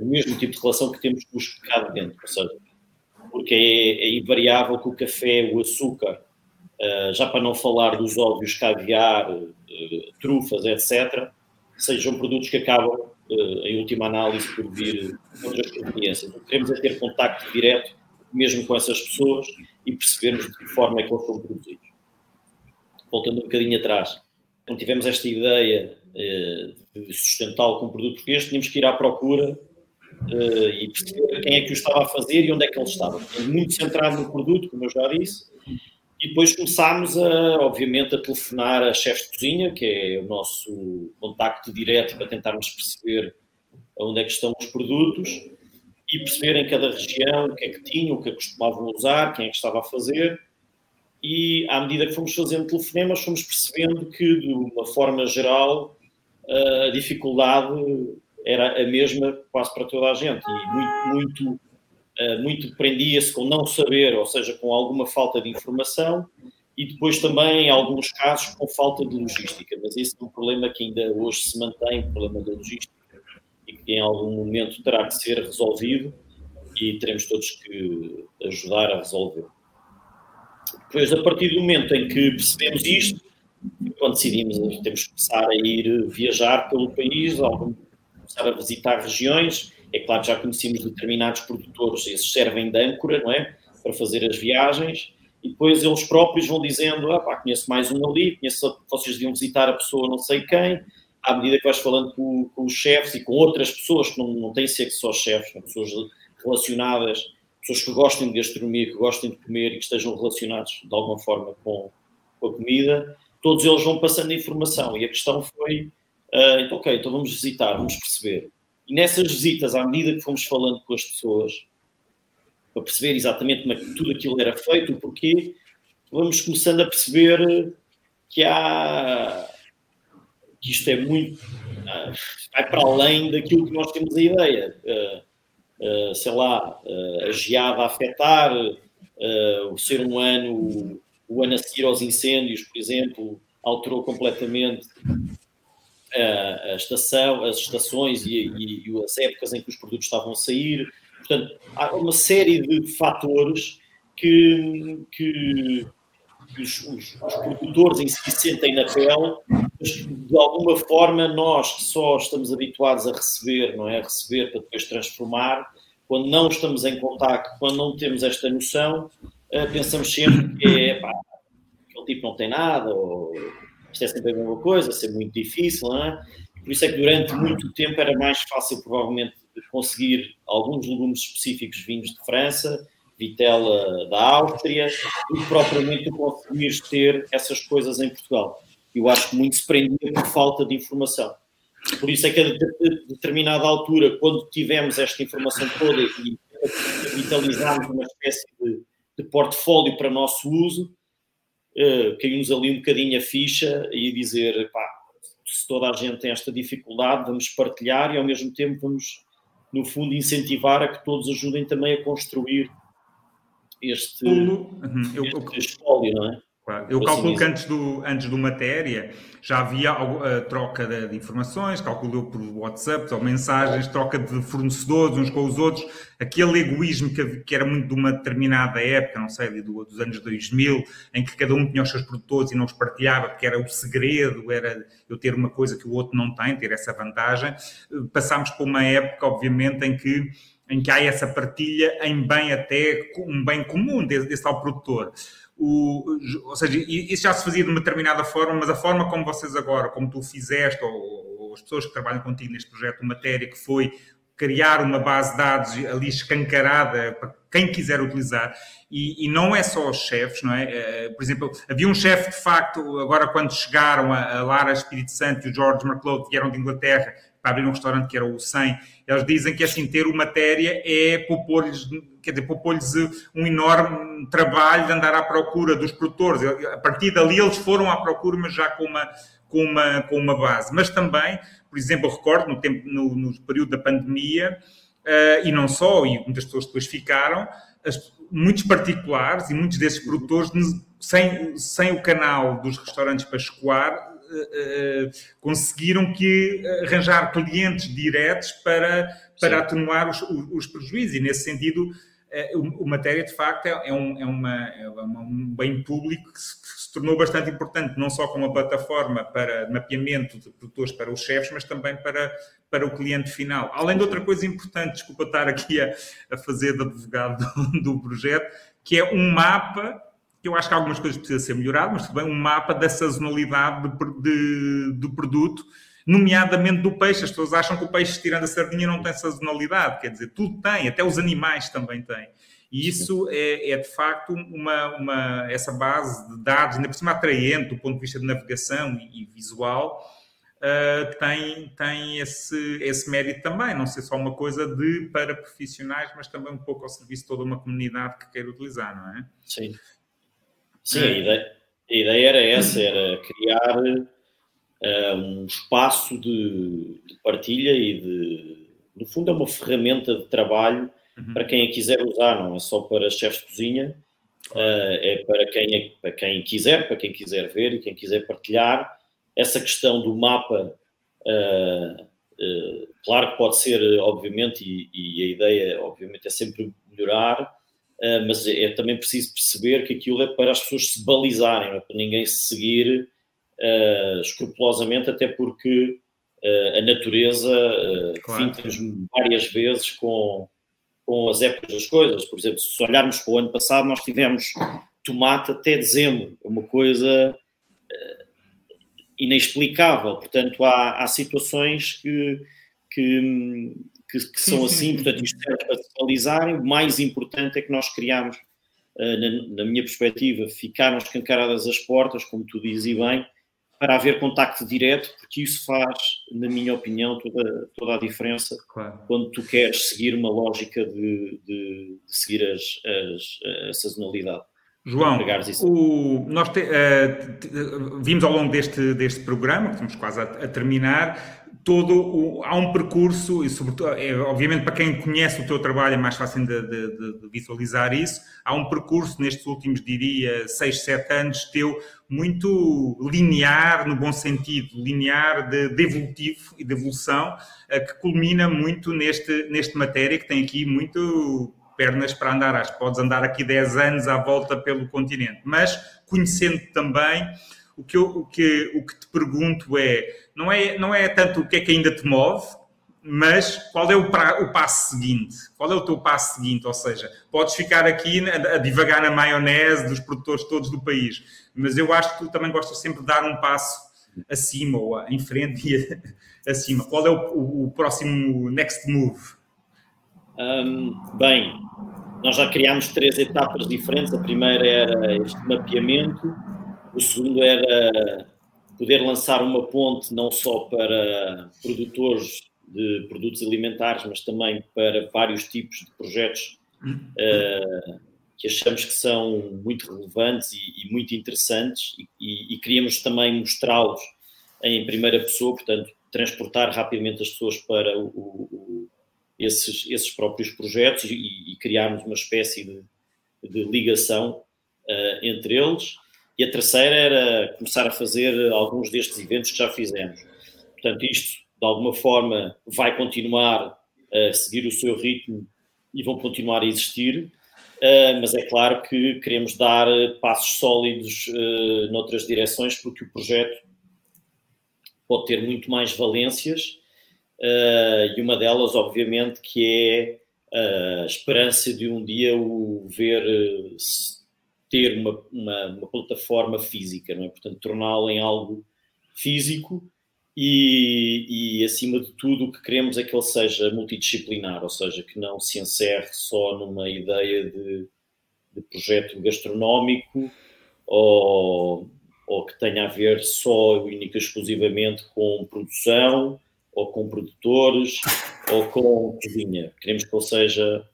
o mesmo tipo de relação que temos com os cá dentro, ou seja, porque é, é invariável que o café, o açúcar, uh, já para não falar dos óbvios caviar, uh, trufas, etc., sejam produtos que acabam, uh, em última análise, por vir outras conveniências. O que queremos é ter contacto direto, mesmo com essas pessoas, e percebermos de que forma é que eles são produzidos. voltando um bocadinho atrás, quando tivemos esta ideia de sustentá-lo com um produto português, tínhamos que ir à procura uh, e perceber quem é que o estava a fazer e onde é que ele estava. Muito centrado no produto, como eu já disse, e depois começámos, a, obviamente, a telefonar a chefes de cozinha, que é o nosso contacto direto para tentarmos perceber onde é que estão os produtos e perceber em cada região o que é que tinham, o que é que costumavam usar, quem é que estava a fazer. E à medida que fomos fazendo telefonemas, fomos percebendo que, de uma forma geral, a dificuldade era a mesma quase para toda a gente. E muito, muito eh, muito prendia-se com não saber, ou seja, com alguma falta de informação, e depois também, em alguns casos, com falta de logística. Mas esse é um problema que ainda hoje se mantém, o problema da logística, e que em algum momento terá que ser resolvido e teremos todos que ajudar a resolver. Depois, a partir do momento em que percebemos isto, quando decidimos temos que começar a ir viajar pelo país, algum, começar a visitar regiões, é claro que já conhecemos determinados produtores, esses servem de âncora, não é? Para fazer as viagens, e depois eles próprios vão dizendo: ah, pá, conheço mais um ali, conheço, vocês deviam visitar a pessoa não sei quem. À medida que vais falando com, com os chefes e com outras pessoas que não, não têm que ser só chefes, são pessoas relacionadas, pessoas que gostem de gastronomia, que gostem de comer e que estejam relacionados de alguma forma com, com a comida, todos eles vão passando informação. E a questão foi: uh, então, ok, então vamos visitar, vamos perceber. E nessas visitas, à medida que fomos falando com as pessoas, para perceber exatamente como é que tudo aquilo era feito, o porquê, vamos começando a perceber que há que isto é muito ah, vai para além daquilo que nós temos a ideia. Uh, uh, sei lá, uh, a geada a afetar, o ser humano, o ano a seguir aos incêndios, por exemplo, alterou completamente a, a estação, as estações e, e, e, as épocas em que os produtos estavam a sair. Portanto, há uma série de fatores que, que os, os, os, produtores em si sentem na pele, mas de alguma forma nós que só estamos habituados a receber, não é? A receber para depois transformar, quando não estamos em contato, quando não temos esta noção, uh, pensamos sempre que é, pá, aquele tipo não tem nada, ou isto é sempre a mesma coisa, ser muito difícil, não é? Por isso é que durante muito tempo era mais fácil, provavelmente, conseguir alguns legumes específicos vindos de França, vitela da Áustria, que propriamente conseguir ter essas coisas em Portugal. Eu acho que muito se prendia por falta de informação. Por isso é que a determinada altura, quando tivemos esta informação toda e vitalizámos uma espécie de, de portfólio para nosso uso, uh, caiu-nos ali um bocadinho a ficha e dizer, pá, se toda a gente tem esta dificuldade, vamos partilhar e ao mesmo tempo vamos, no fundo, incentivar a que todos ajudem também a construir este, uhum. este espólio, não é? Eu calculo que antes do, antes do matéria já havia a troca de, de, informações, calculo por WhatsApp ou mensagens, troca de fornecedores uns com os outros, aquele egoísmo que, que era muito de uma determinada época, não sei, do, dos anos 2000, em que cada um tinha os seus produtores e não os partilhava, porque era o segredo, era eu ter uma coisa que o outro não tem, ter essa vantagem. Passámos por uma época, obviamente, em que em que há essa partilha em bem até um bem comum desse, desse tal produtor. O, ou seja, isso já se fazia de uma determinada forma, mas a forma como vocês agora, como tu fizeste, ou, ou as pessoas que trabalham contigo neste projeto, matéria que foi criar uma base de dados ali escancarada para quem quiser utilizar, e, e não é só os chefes, não é? Uh, por exemplo, havia um chefe de facto, agora quando chegaram a, a Lara Espírito Santo e o George McLeod vieram de Inglaterra para abrir um restaurante que era o 100, eles dizem que assim ter uma matéria é propor-lhes quer dizer, propor-lhes um enorme trabalho de andar à procura dos produtores. A partir dali eles foram à procura, mas já com uma, com uma, com uma base. Mas também, por exemplo, eu recordo no, tempo, no, no período da pandemia, uh, e não só, e muitas pessoas depois ficaram, as, muitos particulares e muitos desses produtores, sem, sem o canal dos restaurantes para escoar, conseguiram que arranjar clientes diretos para, para atenuar os, os, os prejuízos. E nesse sentido, o, o matéria de facto é, é, um, é, uma, é um bem público que se, se, tornou bastante importante, não só como uma plataforma para mapeamento de produtores para os chefes, mas também para, para o cliente final. Além de outra coisa importante, desculpa estar aqui a, a fazer de advogado [laughs] do, do projeto, que é um mapa que eu acho que algumas coisas precisam ser melhoradas, mas também um mapa da sazonalidade de, de, do produto, nomeadamente do peixe. As pessoas acham que o peixe, tirando a sardinha, não tem sazonalidade. Quer dizer, tudo tem, até os animais também têm. E isso é, é, de facto uma, uma, essa base de dados, ainda por cima atraente do ponto de vista de navegação e, e visual, uh, tem, tem esse, esse mérito também. Não ser só uma coisa de para profissionais, mas também um pouco ao serviço de toda uma comunidade que quer utilizar, não é? Sim. Sim, a ideia, a ideia era essa, era criar uh, um espaço de, de, partilha e de, no fundo, é uma ferramenta de trabalho uhum. para quem a quiser usar, não é só para chefes de cozinha, uh, é para quem, para quem quiser, para quem quiser ver e quem quiser partilhar. Essa questão do mapa, uh, uh, claro que pode ser, obviamente, e, e, a ideia, obviamente, é sempre melhorar, mas é, é, também preciso perceber que aquilo é para as pessoas se balizarem, não é para ninguém se seguir escrupulosamente, até porque a natureza claro. finta-nos várias vezes com com as épocas das coisas. Por exemplo, se olharmos para o ano passado, nós tivemos tomate até dezembro, é uma coisa uh, inexplicável. Portanto, há, há situações que, que, que, que são assim, [laughs] portanto, isto é para se balizarem. O mais importante é que nós criamos, uh, na, na, minha perspectiva, ficaram escancaradas as portas, como tu dizes e bem, para haver contacto direto, porque isso faz, na minha opinião, toda, toda a diferença claro. quando tu queres seguir uma lógica de, de, de seguir as, as, a sazonalidade. João, o, nós te, uh, vimos ao longo deste, deste programa, que estamos quase a, a terminar, todo o, há um percurso, e sobretudo, é, obviamente para quem conhece o teu trabalho é mais fácil de, de, de, visualizar isso, há um percurso nestes últimos, diria, 6, 7 anos teu muito linear, no bom sentido, linear de, de evolutivo e de evolução, uh, que culmina muito neste, neste matéria, que tem aqui muito pernas para andar, acho que podes andar aqui 10 anos à volta pelo continente, mas conhecendo também o que, eu, o que, o que te pergunto é não, é, não é tanto o que é que ainda te move, mas qual é o, pra, o passo seguinte? Qual é o teu passo seguinte? Ou seja, podes ficar aqui a, a divagar na maionese dos produtores todos do país, mas eu acho que tu também gostas sempre de dar um passo acima ou em frente e [laughs] acima. Qual é o, o, o próximo next move? Um, bem, nós já criámos três etapas diferentes. A primeira era este mapeamento, o segundo era poder lançar uma ponte não só para produtores de produtos alimentares, mas também para vários tipos de projetos uh, que achamos que são muito relevantes e, e muito interessantes e, e, e queríamos também mostrá-los em primeira pessoa, portanto, transportar rapidamente as pessoas para o, o, esses, esses próprios projetos e, criarmos uma espécie de, de ligação uh, entre eles. E a terceira era começar a fazer alguns destes eventos que já fizemos. Portanto, isto, de alguma forma, vai continuar a seguir o seu ritmo e vão continuar a existir, uh, mas é claro que queremos dar passos sólidos uh, noutras direções, porque o projeto pode ter muito mais valências, uh, e uma delas, obviamente, que é a esperança de um dia o ver ter uma, uma, uma plataforma física, não é? Portanto, torná-la em algo físico e, e, acima de tudo, o que queremos é que ele seja multidisciplinar, ou seja, que não se encerre só numa ideia de, de projeto gastronómico ou, ou que tenha a ver só única exclusivamente com produção ou com produtores [laughs] ou com cozinha. Queremos que ele seja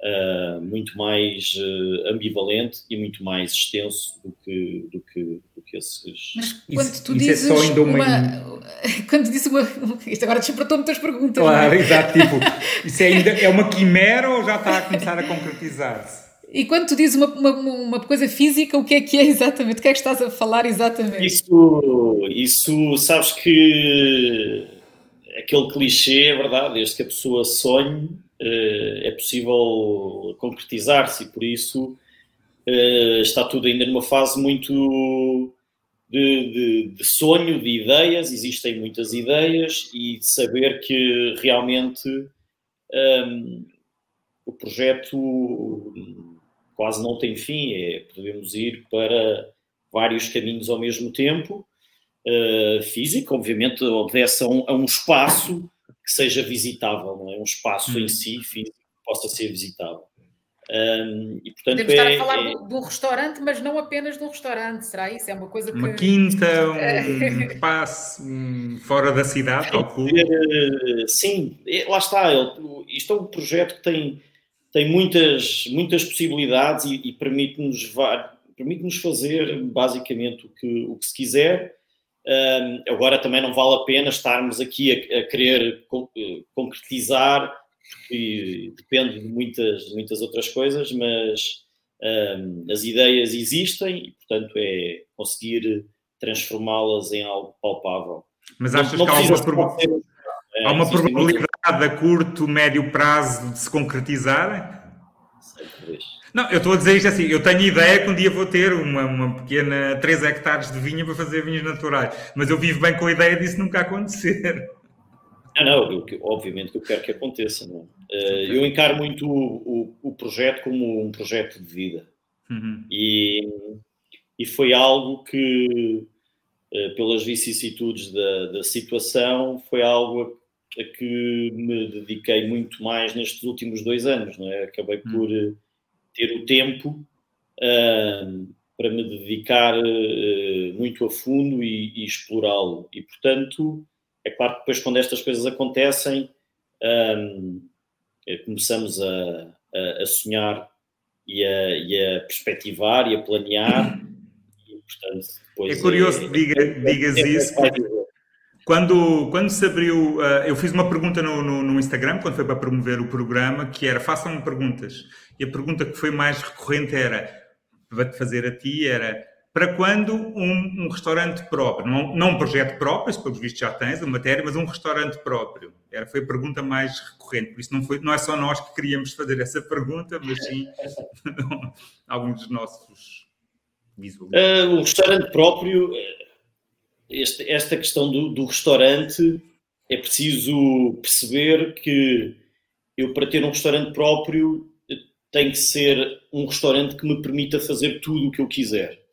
uh, muito mais uh, ambivalente e muito mais extenso do que, do que, do que esses. Mas quando isso, tu isso dizes. É só ainda uma... uma... [laughs] Quando dizes uma. Isto agora despertou muitas perguntas. Claro, é? exato. Tipo, [laughs] isso é, ainda, é uma quimera ou já está a começar a concretizar-se? E quando tu dizes uma, uma, uma, coisa física, o que é que é exatamente? O que é que estás a falar exatamente? Isso, isso sabes que aquele clichê é verdade, desde que a pessoa sonhe, eh, é possível concretizar-se e por isso eh, está tudo ainda numa fase muito de, de, de, sonho, de ideias, existem muitas ideias e saber que realmente um, ehm, o projeto quase não tem fim, é podemos ir para vários caminhos ao mesmo tempo, uh, físico, obviamente obedece a um, a um, espaço que seja visitável, não é? Um espaço em si físico que possa ser visitável. Um, e, portanto, Podemos estar é, a falar é... do, do, restaurante, mas não apenas do restaurante, será isso? É uma coisa que... Uma quinta, [laughs] um espaço um, fora da cidade, calculo. Eh, sim, é, lá está. Isto é um projeto que tem, tem muitas, muitas possibilidades e, e permite-nos permite fazer basicamente o que, o que se quiser. Agora também não vale a pena estarmos aqui a, a querer eh, concretizar que depende de muitas, muitas outras coisas, mas um, as ideias existem e, portanto, é conseguir transformá-las em algo palpável. Mas achas não, não que há uma, proba há uma probabilidade a curto, médio prazo de se concretizar? Não, eu estou a dizer isto assim, eu tenho ideia que um dia vou ter uma, uma pequena 3 hectares de vinha para fazer vinhos naturais, mas eu vivo bem com a ideia disso nunca acontecer. Ah, não, eu, obviamente que eu quero que aconteça. Não? Uh, eu encaro muito o, o, o, projeto como um projeto de vida. Uhum. E, e foi algo que, uh, pelas vicissitudes da, da situação, foi algo a, a, que me dediquei muito mais nestes últimos dois anos. Não é? Acabei uhum. por uh, ter o tempo para me dedicar muito a fundo e, e explorá-lo. E, portanto é claro que depois, quando estas coisas acontecem, um, eh, começamos a, a, a sonhar e a, e a, perspectivar e a planear. E, portanto, é curioso que diga, é, digas é, isso. Quando, quando se abriu, uh, eu fiz uma pergunta no, no, no, Instagram, quando foi para promover o programa, que era façam perguntas. E a pergunta que foi mais recorrente era, para te fazer a ti, era para quando um, um restaurante próprio, não, não, um projeto próprio, pelos vistos já tens a matéria, mas um restaurante próprio? Era, foi a pergunta mais recorrente, por isso não, foi, não é só nós que queríamos fazer essa pergunta, mas sim [laughs] alguns dos nossos visualizadores. Uh, um restaurante próprio, eh, este, esta questão do, do restaurante, é preciso perceber que eu, para ter um restaurante próprio, tem que ser um restaurante que me permita fazer tudo o que eu quiser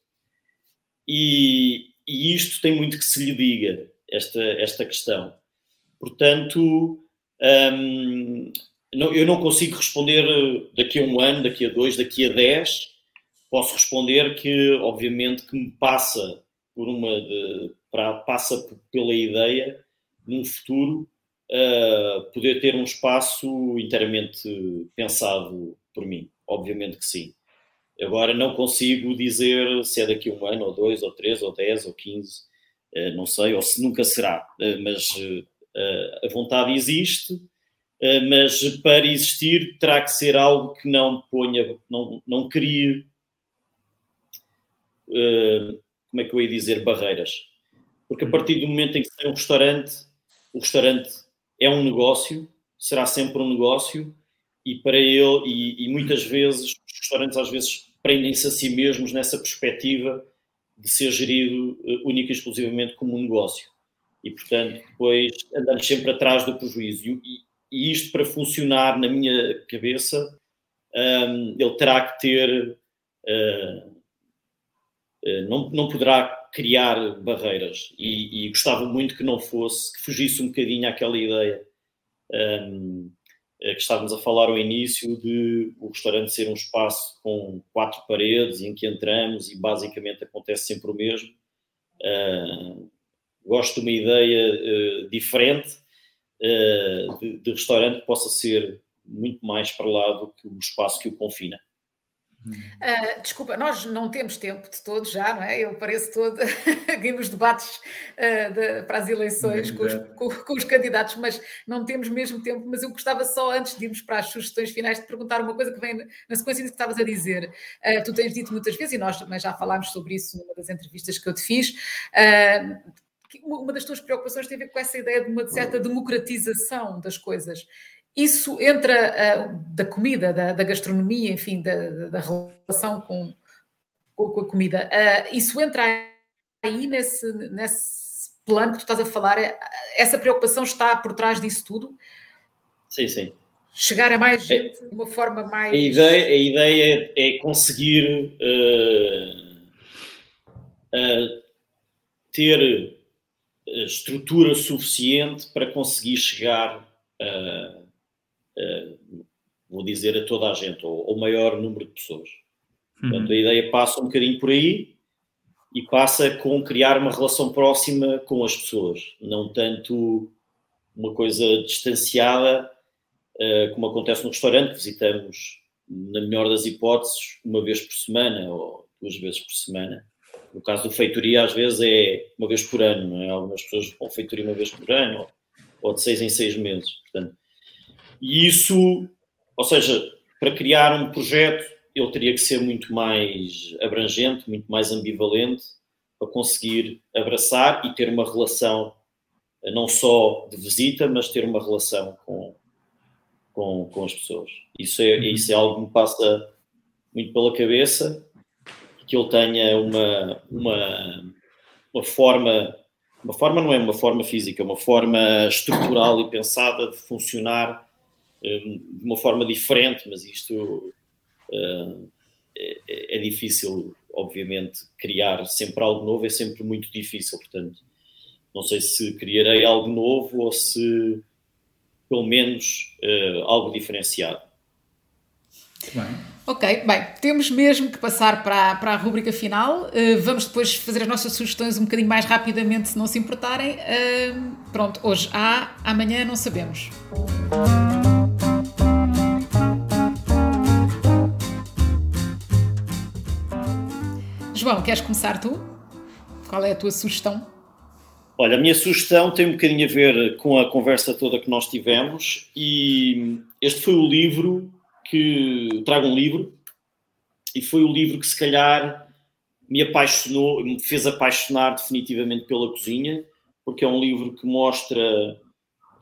e, e, isto tem muito que se lhe diga, esta, esta questão. Portanto, hum, não, eu não consigo responder daqui a um ano, daqui a dois, daqui a dez. Posso responder que, obviamente, que me passa por uma de, para, passa pela ideia, num futuro, uh, poder ter um espaço inteiramente pensado por mim. Obviamente que sim. Agora não consigo dizer se é daqui a um ano, ou dois, ou três, ou dez, ou quinze, eh, não sei, ou se nunca será, eh, mas a vontade existe, mas para existir terá que ser algo que não ponha, não, não crie, como é que eu ia dizer, barreiras. Porque a partir do momento em que tem um restaurante, o restaurante é um negócio, será sempre um negócio, e para ele, e, e muitas vezes, os restaurantes às vezes prendem-se a si mesmos nessa perspectiva de ser gerido uh, única e exclusivamente como um negócio. E, portanto, depois andamos sempre atrás do prejuízo. E, e isto, para funcionar na minha cabeça, um, ele terá que ter. Uh, uh, não, não poderá criar barreiras. E, e, gostava muito que não fosse, que fugisse um bocadinho àquela ideia. Um, eh, que estávamos a falar ao início de o restaurante ser um espaço com quatro paredes em que entramos e basicamente acontece sempre o mesmo. Uh, gosto de uma ideia uh, diferente uh, de, de, restaurante que possa ser muito mais para lá do que o espaço que o confina. Uh, desculpa, nós não temos tempo de todos já, não é? Eu pareço toda [laughs] aqui nos debates uh, de, para as eleições com os, com, com os, candidatos, mas não temos mesmo tempo. Mas eu gostava só, antes de irmos para as sugestões finais, de perguntar uma coisa que vem na sequência do que estavas a dizer. Uh, tu tens dito muitas vezes, e nós mas já falámos sobre isso numa das entrevistas que eu te fiz, uma das tuas preocupações tem a ver com essa ideia de uma certa democratização das coisas. Isso entra uh, da comida, da, da, gastronomia, enfim, da, da relação com, com, a comida. Uh, isso entra aí nesse, nesse plano que tu estás a falar? Essa preocupação está por trás disso tudo? Sim, sim. chegar a mais gente de uma forma mais. A ideia, a ideia é, conseguir uh, uh, ter estrutura suficiente para conseguir chegar a, vou dizer, a toda a gente, ou ao maior número de pessoas. Uhum. Portanto, a ideia passa um bocadinho por aí e passa com criar uma relação próxima com as pessoas, não tanto uma coisa distanciada, uh, como acontece no restaurante, que visitamos, na melhor das hipóteses, uma vez por semana ou duas vezes por semana. No caso do feitoria, às vezes é uma vez por ano, não é? Algumas pessoas vão feitoria uma vez por ano ou, ou de seis em seis meses. Portanto, e isso, ou seja, para criar um projeto, ele teria que ser muito mais abrangente, muito mais ambivalente, para conseguir abraçar e ter uma relação eh, não só de visita, mas ter uma relação com, com, com as pessoas. Isso é, uhum. isso é algo que me passa muito pela cabeça, que ele tenha uma, uma, uma forma, uma forma não é uma forma física, uma forma estrutural e pensada de funcionar de uma forma diferente, mas isto uh, é, é, difícil, obviamente, criar sempre algo novo é sempre muito difícil, portanto, não sei se criarei algo novo ou se pelo menos uh, algo diferenciado. Bem. Ok, bem, temos mesmo que passar para, para a rubrica final. Uh, vamos depois fazer as nossas sugestões um bocadinho mais rapidamente, se não se importarem. Uh, pronto, hoje há, amanhã não sabemos. João, queres começar tu? Qual é a tua sugestão? Olha, a minha sugestão tem um bocadinho a ver com a conversa toda que nós tivemos e este foi o livro que trago um livro e foi o livro que se calhar me apaixonou, me fez apaixonar definitivamente pela cozinha, porque é um livro que mostra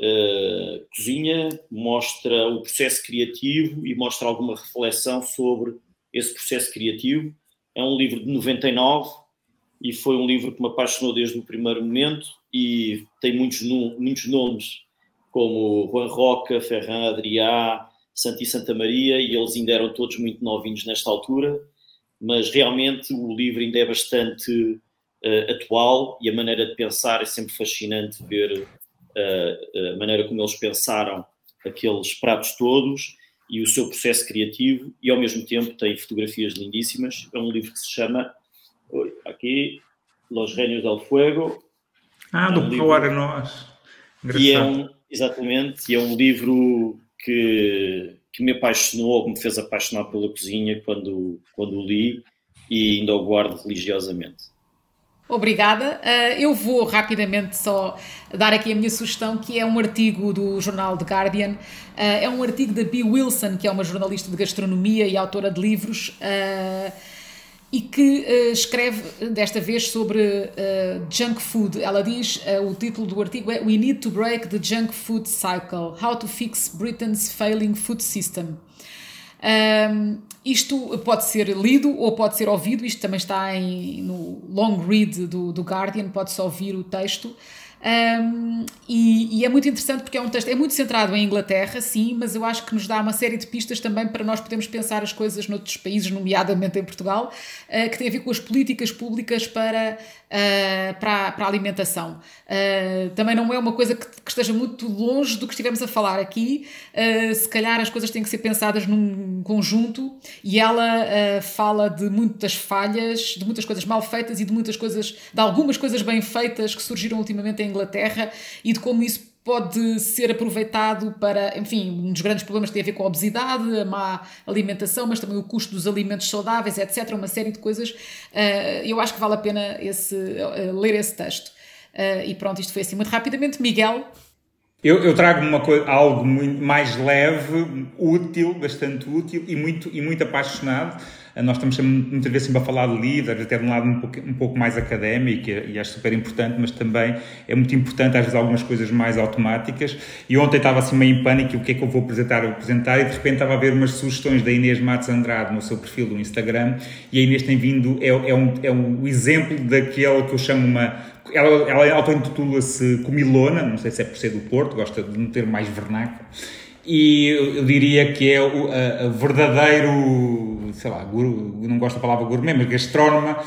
uh, cozinha, mostra o processo criativo e mostra alguma reflexão sobre esse processo criativo. É um livro de 99 e foi um livro que me apaixonou desde o primeiro momento e tem muitos, muitos nomes como Juan Roca, Ferran Adrià, Santi Santa Maria e eles ainda eram todos muito novinhos nesta altura, mas realmente o livro ainda é bastante uh, atual e a maneira de pensar é sempre fascinante ver uh, a maneira como eles pensaram aqueles pratos todos e o seu processo criativo e ao mesmo tempo tem fotografias lindíssimas. É um livro que se chama aqui, Los Reinos del Fuego. Ah, do é um livro, Para Nós. E é um, exatamente, e é um livro que, que me apaixonou, que me fez apaixonar pela cozinha quando, quando o li e ainda o guardo religiosamente. Obrigada. Uh, eu vou rapidamente só dar aqui a minha sugestão, que é um artigo do jornal The Guardian. Uh, é um artigo da Bea Wilson, que é uma jornalista de gastronomia e autora de livros. Uh, e que escreve desta vez sobre junk food. Ela diz, o título do artigo é We Need to Break the Junk Food Cycle: How to Fix Britain's Failing Food System. Um, isto pode ser lido ou pode ser ouvido, isto também está em, no long read do, do Guardian, pode-se ouvir o texto. Um, e, e, é muito interessante porque é um texto, é muito centrado em Inglaterra, sim, mas eu acho que nos dá uma série de pistas também para nós podermos pensar as coisas noutros países, nomeadamente em Portugal, uh, que tem a ver com as políticas públicas para, uh, para, para a alimentação. Uh, também não é uma coisa que, que, esteja muito longe do que estivemos a falar aqui, se calhar as coisas têm que ser pensadas num conjunto e ela fala de muitas falhas, de muitas coisas mal feitas e de muitas coisas, de algumas coisas bem feitas que surgiram ultimamente em Inglaterra e de como isso pode ser aproveitado para, enfim, um dos grandes problemas tem a ver com a obesidade, a má alimentação, mas também o custo dos alimentos saudáveis, etc. Uma série de coisas. Uh, eu acho que vale a pena esse, uh, ler esse texto. Uh, e pronto, isto foi assim muito rapidamente. Miguel? Eu, eu trago uma coisa, algo mais leve, útil, bastante útil e muito, e muito apaixonado nós estamos muitas vezes sempre a falar de líderes, até de um lado um pouco, um pouco mais académico, e, acho super importante, mas também é muito importante, às vezes, algumas coisas mais automáticas. E ontem estava assim meio em pânico: o que é que eu vou apresentar? Eu apresentar, e de repente estava a ver umas sugestões da Inês Matos Andrade no seu perfil do Instagram, e a Inês tem vindo, é, é, um, é um exemplo daquele que eu chamo uma ela, ela auto-intitula-se Comilona, não sei se é por ser do Porto, gosta de não ter mais vernáculo, e eu diria que é o a, a verdadeiro, sei lá, não gosto da palavra gourmet, mas gastrónoma,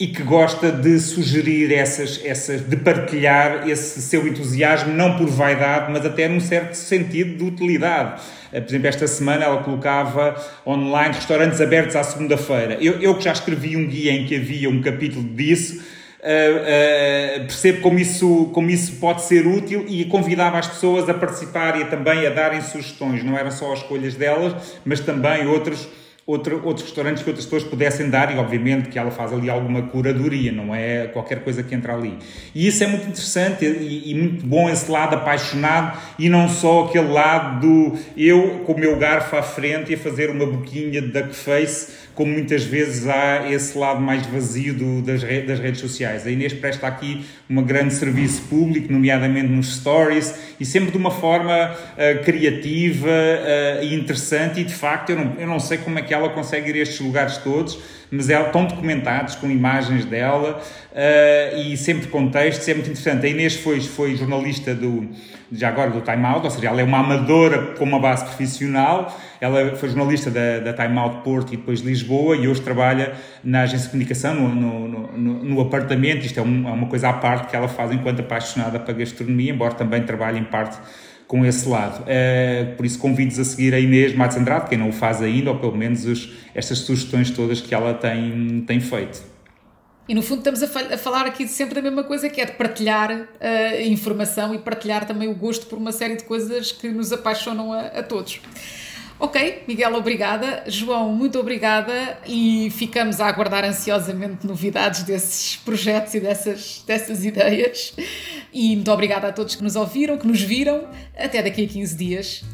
e que gosta de sugerir essas, essas, de partilhar esse seu entusiasmo, não por vaidade, mas até num certo sentido de utilidade. Eh, por exemplo, esta semana ela colocava online restaurantes abertos à segunda-feira. Eu, eu que já escrevi um guia em que havia um capítulo disso, Uh, uh, percebo como isso, como isso pode ser útil e convidava as pessoas a participarem e também a darem sugestões. Não eram só as escolhas delas, mas também outros outro, outros restaurantes que outras pessoas pudessem dar e obviamente que ela faz ali alguma curadoria, não é qualquer coisa que entra ali. E isso é muito interessante e, e muito bom esse lado apaixonado e não só aquele lado do eu com o meu garfo à frente e a fazer uma boquinha de duckface como muitas vezes há esse lado mais vazio do, das, das, redes sociais. A Inês presta aqui um grande serviço público, nomeadamente nos stories, e sempre de uma forma uh, criativa uh, e interessante, e de facto eu não, eu não sei como é que ela consegue ir a estes lugares todos, mas ela, estão documentados com imagens dela uh, e sempre contextos, é muito interessante. A Inês foi, foi jornalista do, já agora do Time Out, ou seja, ela é uma amadora com uma base profissional, ela foi jornalista da, da Time Out Porto e depois Lisboa e hoje trabalha na agência de comunicação, no, no, no, no apartamento, isto é, um, é uma coisa à parte que ela faz enquanto apaixonada para gastronomia, embora também trabalhe em parte com esse lado. Uh, por isso convido-vos a seguir a Inês Matos Andrade, quem não o faz ainda, ou pelo menos os, estas sugestões todas que ela tem, tem feito. E no fundo estamos a, a, falar aqui sempre da mesma coisa, que é de partilhar uh, informação e partilhar também o gosto por uma série de coisas que nos apaixonam a, a todos. Ok, Miguel, obrigada. João, muito obrigada e ficamos a aguardar ansiosamente novidades desses projetos e dessas, dessas ideias. E muito obrigada a todos que nos ouviram, que nos viram. Até daqui a 15 dias.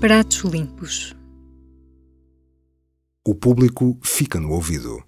Pratos limpos. O público fica no ouvido.